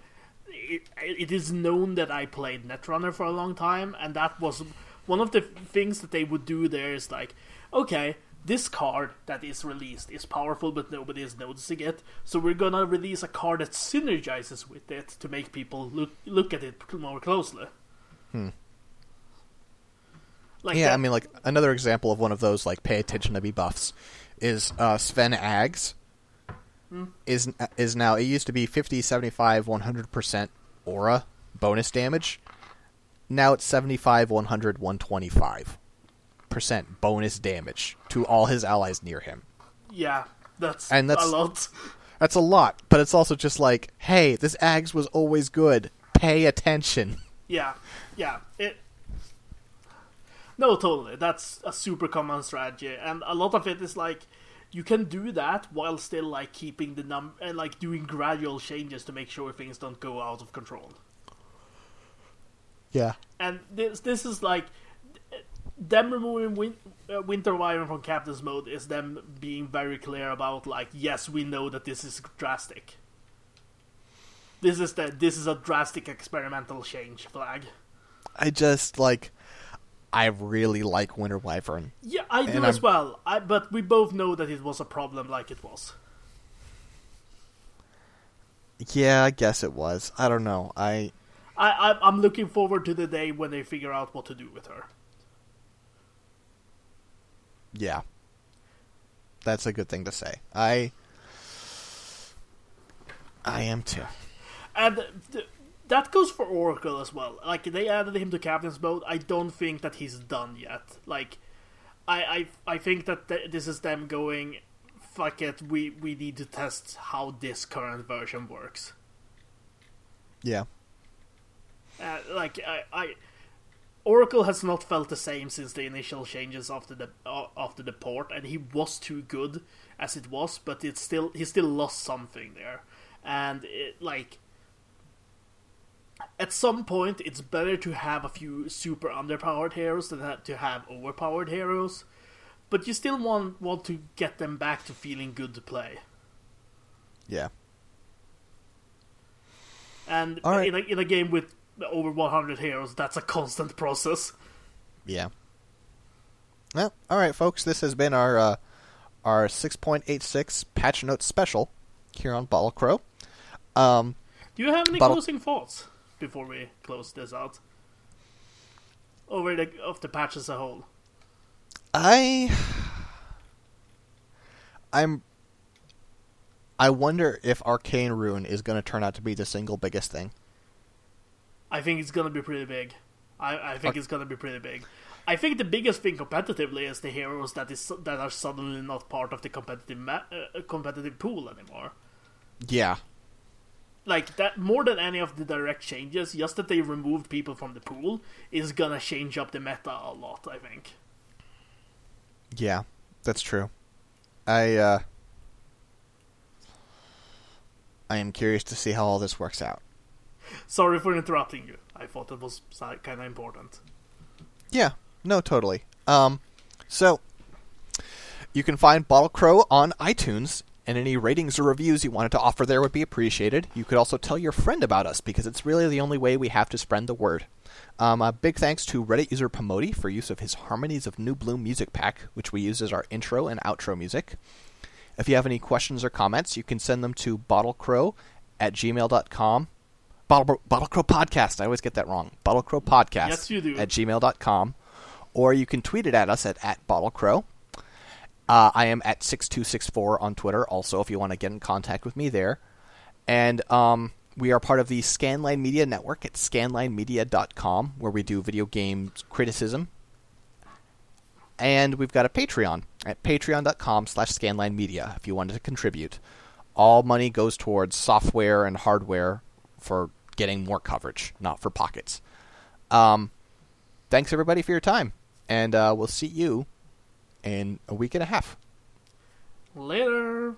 Speaker 2: it, it is known that I played Netrunner for a long time and that was one of the things that they would do there is like okay, this card that is released is powerful but nobody is noticing it. So we're to release a card that synergizes with it to make people look look at it more closely. Hmm. Like
Speaker 1: yeah,
Speaker 2: that-
Speaker 1: I mean, like another example of one of those like pay attention to me buffs is uh, Sven Aghs. Mm-hmm. Is is now it used to be 50, 75, 100 percent aura bonus damage. Now it's 75, 100, 125 percent bonus damage to all his allies near him.
Speaker 2: yeah, that's,
Speaker 1: And that's-
Speaker 2: a lot.
Speaker 1: That's a lot, but it's also just like, hey, this Aghs was always good. Pay attention.
Speaker 2: Yeah, yeah. It. No, totally. That's a super common strategy, and a lot of it is like you can do that while still like keeping the num and like doing gradual changes to make sure things don't go out of control.
Speaker 1: Yeah.
Speaker 2: And this this is like them removing win- uh, Winter Wyvern from Captain's mode is them being very clear about like, yes, we know that this is drastic. This is the this is a drastic experimental change flag.
Speaker 1: I just like I really like Winter Wyvern.
Speaker 2: Yeah, I do
Speaker 1: And
Speaker 2: as
Speaker 1: I'm-
Speaker 2: well. I, but we both know that it was a problem, like it was.
Speaker 1: Yeah, I guess it was. I don't know. I
Speaker 2: I, I'm looking forward to the day when they figure out what to do with her.
Speaker 1: yeah. That's a good thing to say. I I am too.
Speaker 2: And that goes for Oracle as well. Like they added him to captain's mode. I don't think that he's done yet. Like, I I, I think that th- this is them going, fuck it. We we need to test how this current version works.
Speaker 1: Yeah.
Speaker 2: Uh, like I, I, Oracle has not felt the same since the initial changes after the uh, after the port, and he was too good as it was, but it's still he still lost something there, and it, like at some point it's better to have a few super underpowered heroes than to have overpowered heroes, but you still want want to get them back to feeling good to play.
Speaker 1: Yeah.
Speaker 2: And
Speaker 1: right.
Speaker 2: in a, in a game with over 100 heroes, that's a constant process.
Speaker 1: Yeah. Well, all right, folks. This has been our uh, our 6.86 patch note special here on Bottle Crow. Um,
Speaker 2: Do you have any
Speaker 1: Bottle-
Speaker 2: closing thoughts before we close this out? Over the of the patch as a whole.
Speaker 1: I I'm I wonder if Arcane Rune is going to turn out to be the single biggest thing.
Speaker 2: I think it's gonna be pretty big. I, I think
Speaker 1: Okay.
Speaker 2: it's gonna be pretty big. I think the biggest thing competitively is the heroes that is that are suddenly not part of the competitive ma- uh, competitive pool anymore.
Speaker 1: Yeah.
Speaker 2: Like that more than any of the direct changes, just that they removed people from the pool is gonna change up the meta a lot. I think.
Speaker 1: Yeah, that's true. I uh I am curious to see how all this works out.
Speaker 2: Sorry for interrupting you. I thought it was kind of important.
Speaker 1: Yeah, no, totally. Um, so you can find Bottle Crow on iTunes, and any ratings or reviews you wanted to offer there would be appreciated. You could also tell your friend about us because it's really the only way we have to spread the word. Um, a big thanks to Reddit user Pomodi for use of his Harmonies of New Bloom music pack, which we use as our intro and outro music. If you have any questions or comments, you can send them to bottlecrow at gmail.com. Bottle, Bottlecrow Podcast. I always get that wrong. Bottlecrow Podcast
Speaker 2: Yes, you do.
Speaker 1: at gmail.com. Or you can tweet it at us at, at bottlecrow. Uh, I am at 6264 on Twitter also if you want to get in contact with me there. And um, we are part of the Scanline Media Network at scanlinemedia.com where we do video game criticism. And we've got a Patreon at patreon.com slash scanlinemedia if you wanted to contribute. All money goes towards software and hardware for getting more coverage, not for pockets. Um, thanks everybody for your time, and uh, we'll see you in a week and a half.
Speaker 2: Later.